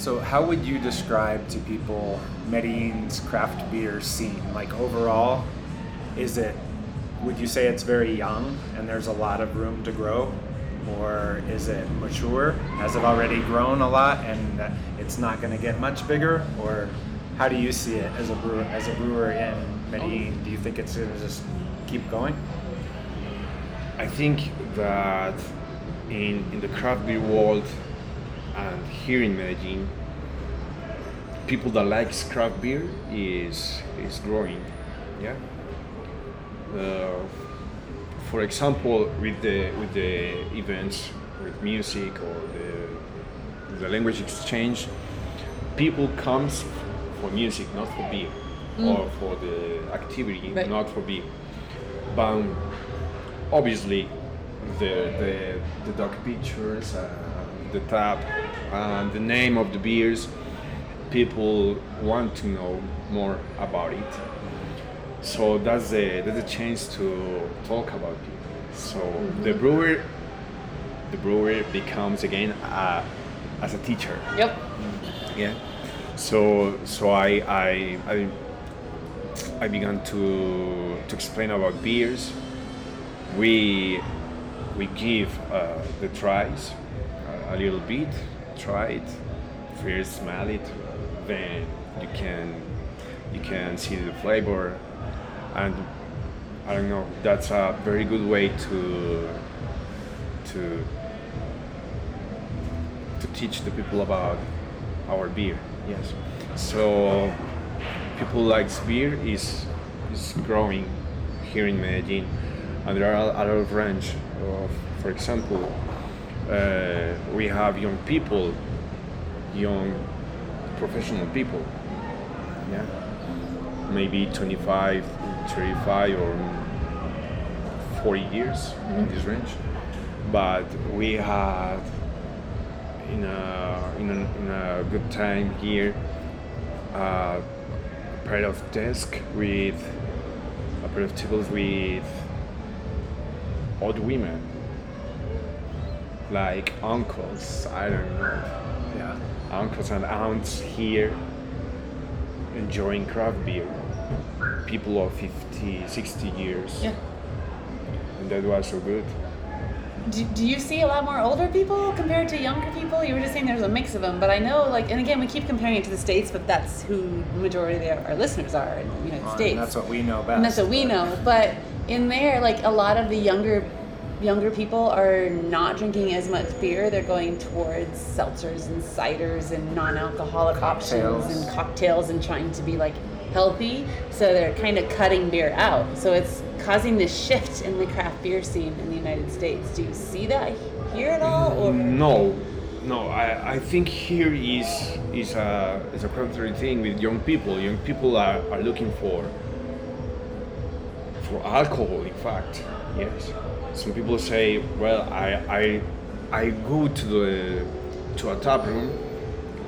So, how would you describe to people Medellin's craft beer scene? Like overall, is it? Would you say it's very young and there's a lot of room to grow, or is it mature? Has it already grown a lot and it's not going to get much bigger? Or how do you see it as a brewer? As a brewer in Medellin, do you think it's going to just keep going? I think that in in the craft beer world and here in Medellin, people that likes craft beer is is growing. Yeah. Uh, for example, with the with the events with music or the the language exchange, people comes for music, not for beer, or for the activity, Right. not for beer. But obviously, the the the dog pictures, uh, the tap, and the name of the beers, people want to know more about it. So that's the that's a chance to talk about it. So the brewer, the brewer becomes again uh, as a teacher. Yep. Yeah. So so I I I, I began to to explain about beers. We we give uh, the tries a, little bit, try it, first smell it, then you can you can see the flavor, and I don't know. That's a very good way to to to teach the people about our beer. Yes. So people likes beer is is growing here in Medellin, and there are a lot of range. Of, for example, uh, we have young people, young professional people. Yeah. Maybe 25, 35, or 40 years in this range. But we had in a in a, in a good time here uh, a pair of desk with a pair of tables with old women like uncles I don't know Yeah. uncles and aunts here enjoying craft beer people of 50 60 years Yeah. and that was so good Do, do you see a lot more older people compared to younger people? You were just saying there's a mix of them, but I know, like, and again, we keep comparing it to the states, but that's who the majority of our listeners are in the United Well, States. and that's what we know best. And that's what we know. But in there, like a lot of the younger younger people are not drinking as much beer. They're going towards seltzers and ciders and non-alcoholic options and cocktails and trying to be like healthy. So they're kind of cutting beer out. So it's causing this shift in the craft beer scene in the United States. Do you see that here at all? Or No, no. I, I think here is is a is a contrary thing with young people. Young people are, are looking for for alcohol. In fact, yes. Some people say, well, I I I go to the to a tap room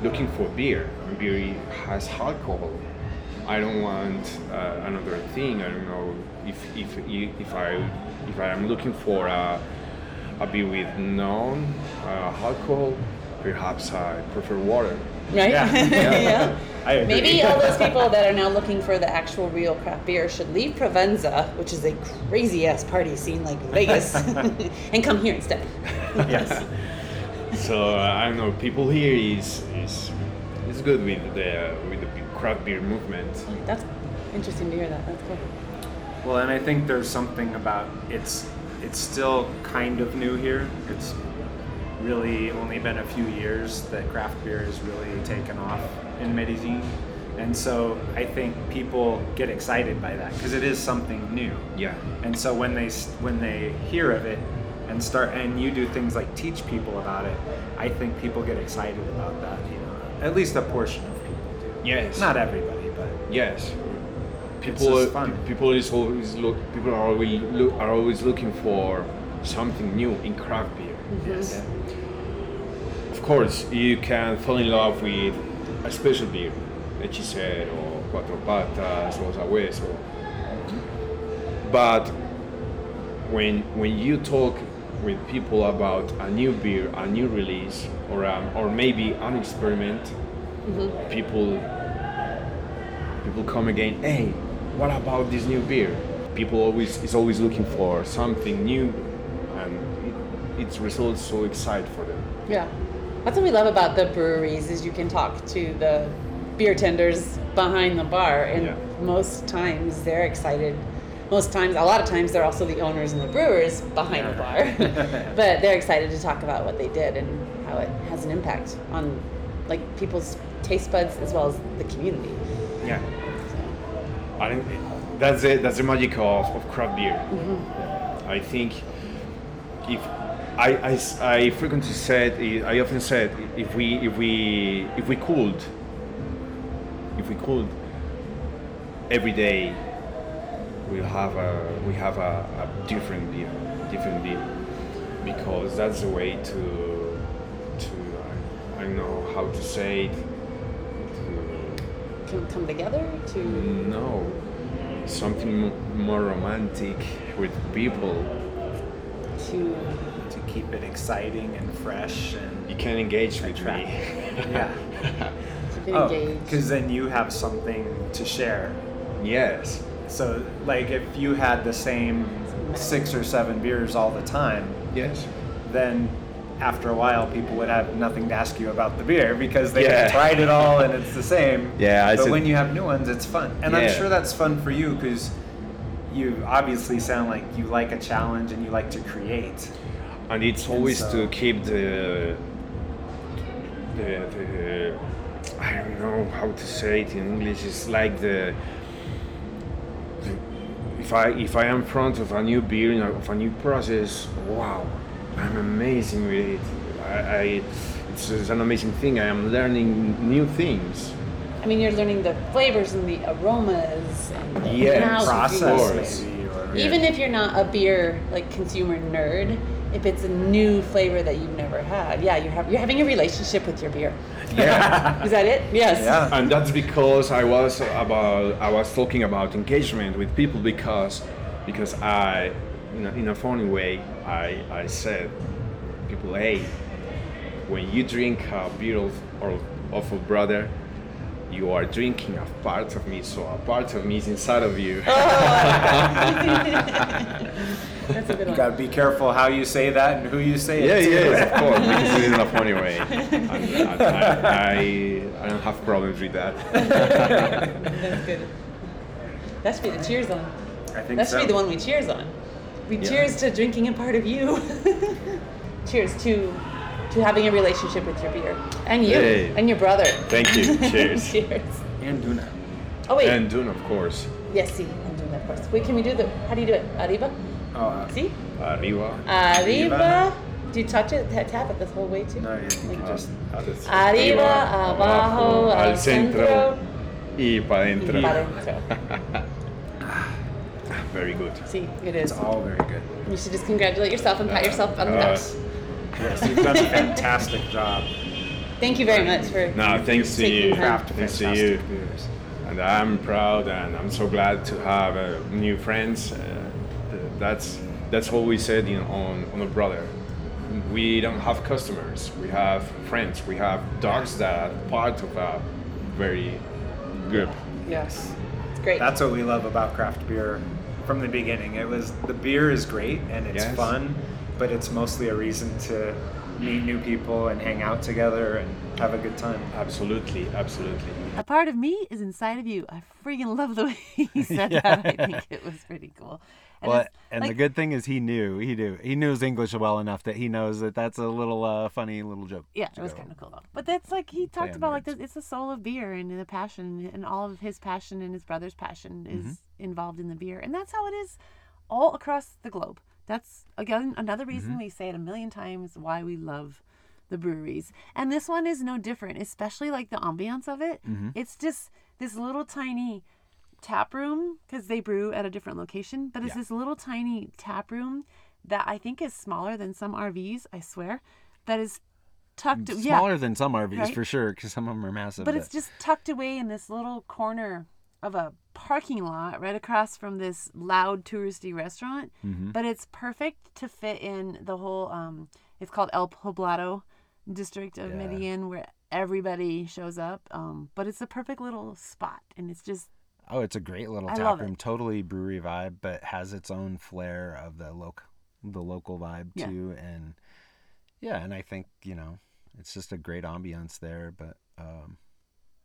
looking for beer, beer has alcohol. I don't want uh, another thing. I don't know if if if I if I am looking for a a beer with non uh, alcohol, perhaps I prefer water. right? [laughs] Yeah. yeah. I agree. Maybe all those [laughs] people that are now looking for the actual real craft beer should leave Provenza, which is a crazy ass party scene like Vegas, [laughs] and come here instead. yes. So uh, I don't know. People here is is is good with the with the craft beer movement. That's interesting to hear that. That's cool. Well, and I think there's something about it's it's still kind of new here. It's really only been a few years that craft beer has really taken off in Medellin. And so I think people get excited by that because it is something new. Yeah. And so when they when they hear of it and start and you do things like teach people about it, I think people get excited about that. You know, at least a portion of people do. Yes. Not everybody, but Yes. People fun. people is always look. People are always look, are always looking for something new in craft beer. yes. Of course, you can fall in love with a special beer, Hechicero, Cuatro Patas, Rosa Hueso. But when when you talk with people about a new beer, a new release, or um, or maybe an experiment, people people come again. Hey, what about this new beer? People always is always looking for something new, and it, its results so excited for them. Yeah. That's what we love about the breweries is you can talk to the beer tenders behind the bar and Yeah. most times they're excited. Most times, a lot of times they're also the owners and the brewers behind the bar. [laughs] [laughs] but they're excited to talk about what they did and how it has an impact on like people's taste buds as well as the community. Yeah. I think that's it. That's the magic of, of craft beer. Mm-hmm. I think if I, I I frequently said I often said if we if we if we could if we could every day we'll have a we have a, a different beer different beer because that's the way to to uh, I, I don't know how to say it. To come together to no, something more romantic with people. To to keep it exciting and fresh and You can engage with me. [laughs] yeah. to get Oh, because then you have something to share. yes. So, like, if you had the same six or seven beers all the time, Yes. then after a while, people would have nothing to ask you about the beer because they Yeah. [laughs] tried it all and it's the same. Yeah, I but said- when you have new ones, it's fun, and I'm sure that's fun for you because you obviously sound like you like a challenge and you like to create. And it's always so- to keep the, the the I don't know how to say it in English. It's like the, the if I if I am in front of a new beer and of a new process, wow, I'm amazing with it. I, I it's, it's an amazing thing. I am learning new things. I mean, you're learning the flavors and the aromas and the Yes. Process, maybe, or Even if you're not a beer like consumer nerd, if it's a new flavor that you've never had, yeah, you have you're having a relationship with your beer. Yeah. [laughs] Is that it? Yes. yeah. and that's because I was about I was talking about engagement with people because because I in a, in a funny way I I said people hey when you drink a beer of, or of a brother you are drinking a part of me so a part of me is inside of you oh, [laughs] That's a good You one. gotta be careful how you say that and who you say yeah it to. yes of course because it is in a funny way [laughs] and, and I, I I don't have problems with that That's good. That should be the cheers on. I think That should so. be the one we cheers on. We cheers to drinking a part of you. [laughs] cheers to to having a relationship with your beer and you Hey. and your brother. thank you [laughs] cheers cheers. And Duna. Oh wait. and Duna of course yes, see, I'm doing of course. Wait, can we do the? How do you do it? Arriba. Oh, uh, See. arriba Arriba. Do you touch it? Tap it this whole way too. no, I think you just. Arriba, abajo, al centro, y para y para adentro. [laughs] Very good. See, it is. It's all very good. You should just congratulate yourself and pat yourself on the Uh, back. Yes, you've done a fantastic job. Thank you very much for No, thanks to you. Craft Thanks to you. beers. And I'm proud and I'm so glad to have uh, new friends. Uh, that's that's what we said in, on, on ÖlBröder. We don't have customers, we have friends, we have dogs that are part of a very group. Yes, it's great. That's what we love about craft beer from the beginning. It was the beer is great and it's Yes. fun, but it's mostly a reason to meet new people and hang out together and have a good time. Absolutely, absolutely. A part of me is inside of you. I freaking love the way [laughs] he [laughs] said that. I think it was pretty cool. And Well, it's and the good thing is he knew he knew he knows English well enough that he knows that that's a little uh, funny little joke. Yeah, it was kind of cool though. But that's like he talked on about like words. the, it's the soul of beer and the passion and all of his passion and his brother's passion is Mm-hmm. involved in the beer, and that's how it is all across the globe. That's again another reason Mm-hmm. we say it a million times why we love the breweries. And this one is no different, especially like the ambiance of it. Mm-hmm. It's just this little tiny tap room because they brew at a different location, but it's Yeah. this little tiny tap room that I think is smaller than some RVs. I swear, that is tucked. yeah, Smaller than some RVs Right? for sure, because some of them are massive. but it's just tucked away in this little corner of a parking lot right across from this loud touristy restaurant, but it's perfect to fit in the whole. Um, it's called El Poblado district of Yeah. Medellin, where everybody shows up. Um, but it's a perfect little spot, and it's just Oh, it's a great little I tap room, it. totally brewery vibe, but has its own flair of the local, the local vibe Yeah. too. And yeah, and I think you know, it's just a great ambiance there. But um,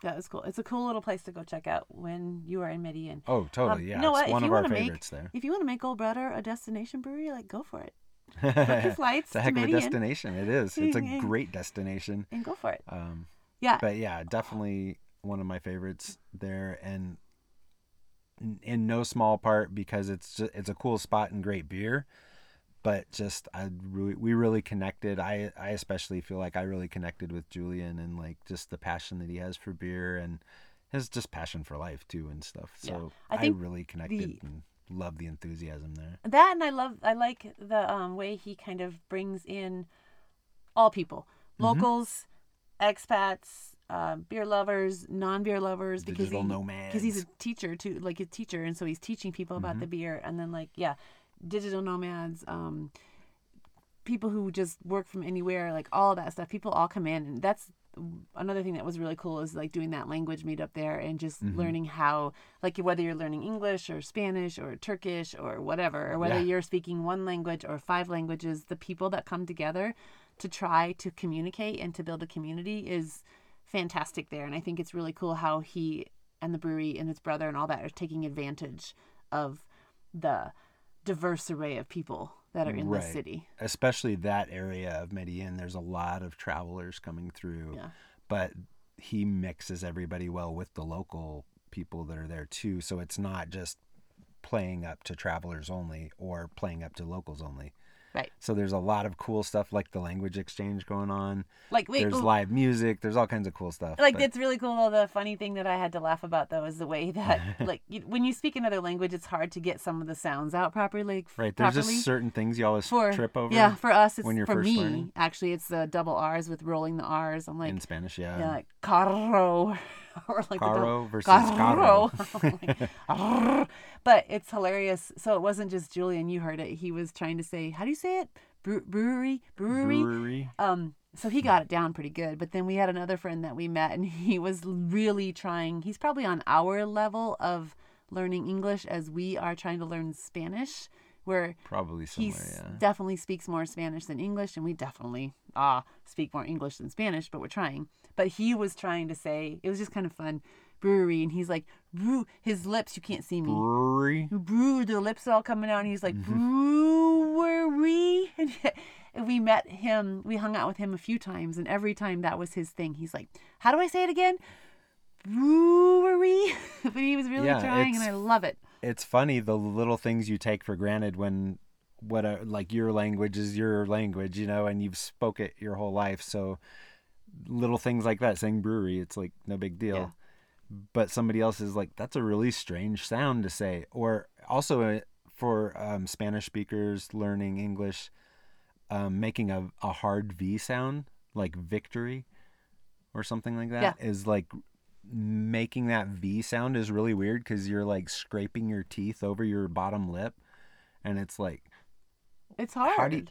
yeah, was cool. It's a cool little place to go check out when you are in Medellin. oh, totally, Um, yeah, you know it's what? one if of you our wanna favorites make, there. If you want to make ÖlBröder a destination brewery, like go for it. [laughs] your flights it's a heck of a destination. It is. It's a [laughs] great destination. and go for it. Um, Yeah, but yeah, definitely one of my favorites there, and in- in no small part because it's just, it's a cool spot and great beer. But just I really we really connected. I I especially feel like I really connected with Julian and like just the passion that he has for beer and his just passion for life too and stuff. Yeah. So I I, think really connected the- and love the enthusiasm there. that and I love I like the um, way he kind of brings in all people, Mm-hmm. locals, expats, uh, beer lovers, non-beer lovers, because Digital he because he's a teacher too, like a teacher, and so he's teaching people about Mm-hmm. the beer, and then like yeah, digital nomads, um, people who just work from anywhere, like all that stuff. People all come in, and that's another thing that was really cool is like doing that language meetup there and just Mm-hmm. learning how like whether you're learning english or spanish or turkish or whatever or whether Yeah. you're speaking one language or five languages the people that come together to try to communicate and to build a community is fantastic there and i think it's really cool how he and the brewery and his brother and all that are taking advantage of the diverse array of people that are in the city especially that area of Medellin, there's a lot of travelers coming through. Yeah. But he mixes everybody well with the local people that are there too. So it's not just playing up to travelers only or playing up to locals only. Right So there's a lot of cool stuff like the language exchange going on. like wait there's ooh, live music. There's all kinds of cool stuff. like but- it's really cool though the funny thing that i had to laugh about though is the way that [laughs] like you, when you speak another language it's hard to get some of the sounds out properly like, right. There's properly. just certain things you always for trip over. yeah for us it's when you're for first me learning. actually it's the double r's with rolling the r's i'm like in Spanish, yeah. yeah like carro [laughs] or like the Caro double- versus carro. [laughs] Like, but it's hilarious so it wasn't just julian you heard it he was trying to say how do you say it Bre- brewery brewery Brewery. um, so he got it down pretty good. But then we had another friend that we met, and he was really trying. He's probably on our level of learning English as we are trying to learn Spanish, where Probably he yeah. definitely speaks more Spanish than English, and we definitely ah speak more English than Spanish, but we're trying. But he was trying to say it was just kind of fun brewery, and he's like brew. His lips, you can't see me Brewery. brew the lips are all coming out and he's like mm-hmm. brewery [laughs] and, and we met him we hung out with him a few times and every time that was his thing he's like how do i say it again brewery [laughs] but he was really Yeah, trying and i love it it's funny the little things you take for granted when what a, like your language is your language, you know, and you've spoke it your whole life. So little things like that, saying brewery, it's like no big deal. Yeah. But somebody else is like, that's a really strange sound to say. Or also uh, for um, Spanish speakers learning English, um, making a, a hard V sound like victory or something like that is Yeah. like making that V sound is really weird because you're like scraping your teeth over your bottom lip, and it's like, it's hard how do you,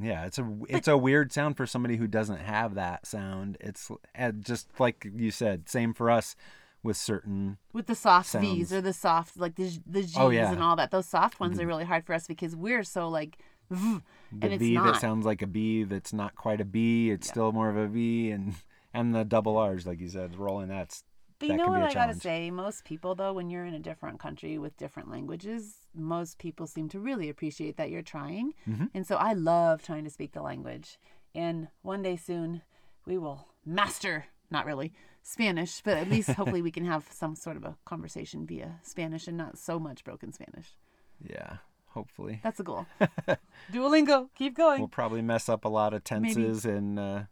yeah, it's a it's a weird sound for somebody who doesn't have that sound. It's uh, just like you said, same for us with certain. with the soft sounds. v's or the soft like the, the g's Oh, yeah. and all that those soft ones are really hard for us because we're so like v, The and it's V not that sounds like a B that's not quite a B. It's still more of a V, and and the double R's, like you said, rolling that's But you that know what I gotta say? Most people, though, when you're in a different country with different languages, most people seem to really appreciate that you're trying. Mm-hmm. And so I love trying to speak the language. And one day soon, we will master, not really, Spanish, but at least [laughs] hopefully we can have some sort of a conversation via Spanish and not so much broken Spanish. yeah. Hopefully, That's the goal. [laughs] Duolingo, keep going. we'll probably mess up a lot of Maybe. tenses and uh,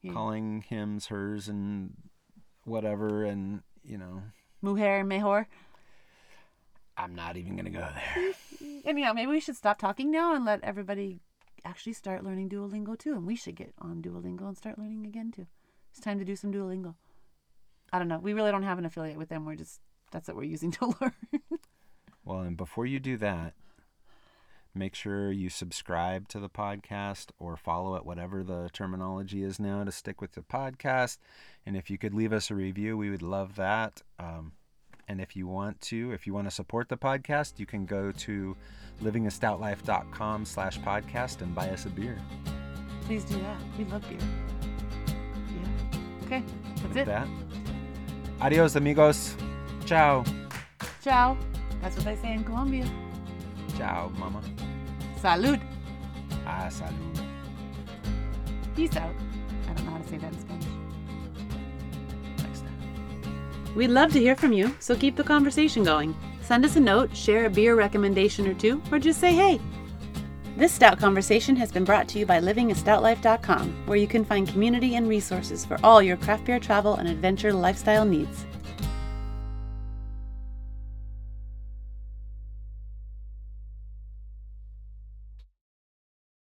Yeah. calling hims, hers, and whatever, and you know, Mujer, mejor. I'm not even gonna go there. [laughs] Anyhow, maybe we should stop talking now and let everybody actually start learning Duolingo too. And we should get on Duolingo and start learning again too. It's time to do some Duolingo. I don't know. We really don't have an affiliate with them. We're just that's what we're using [laughs] to learn. Well, and before you do that, make sure you subscribe to the podcast or follow it, whatever the terminology is now, to stick with the podcast. And if you could leave us a review, we would love that. Um, and if you want to, if you want to support the podcast, you can go to livingastoutlife.com slash podcast and buy us a beer. Please do that. We love beer. Yeah. Okay. That's it. that, adios, amigos. Ciao. Ciao. That's what they say in Colombia. Ciao, mama. Salud. Ah, salud. Peace out. I don't know how to say that in Spanish. We'd love to hear from you, so keep the conversation going. Send us a note, share a beer recommendation or two, or just say hey. This Stout Conversation has been brought to you by livingastoutlife.com, where you can find community and resources for all your craft beer travel and adventure lifestyle needs.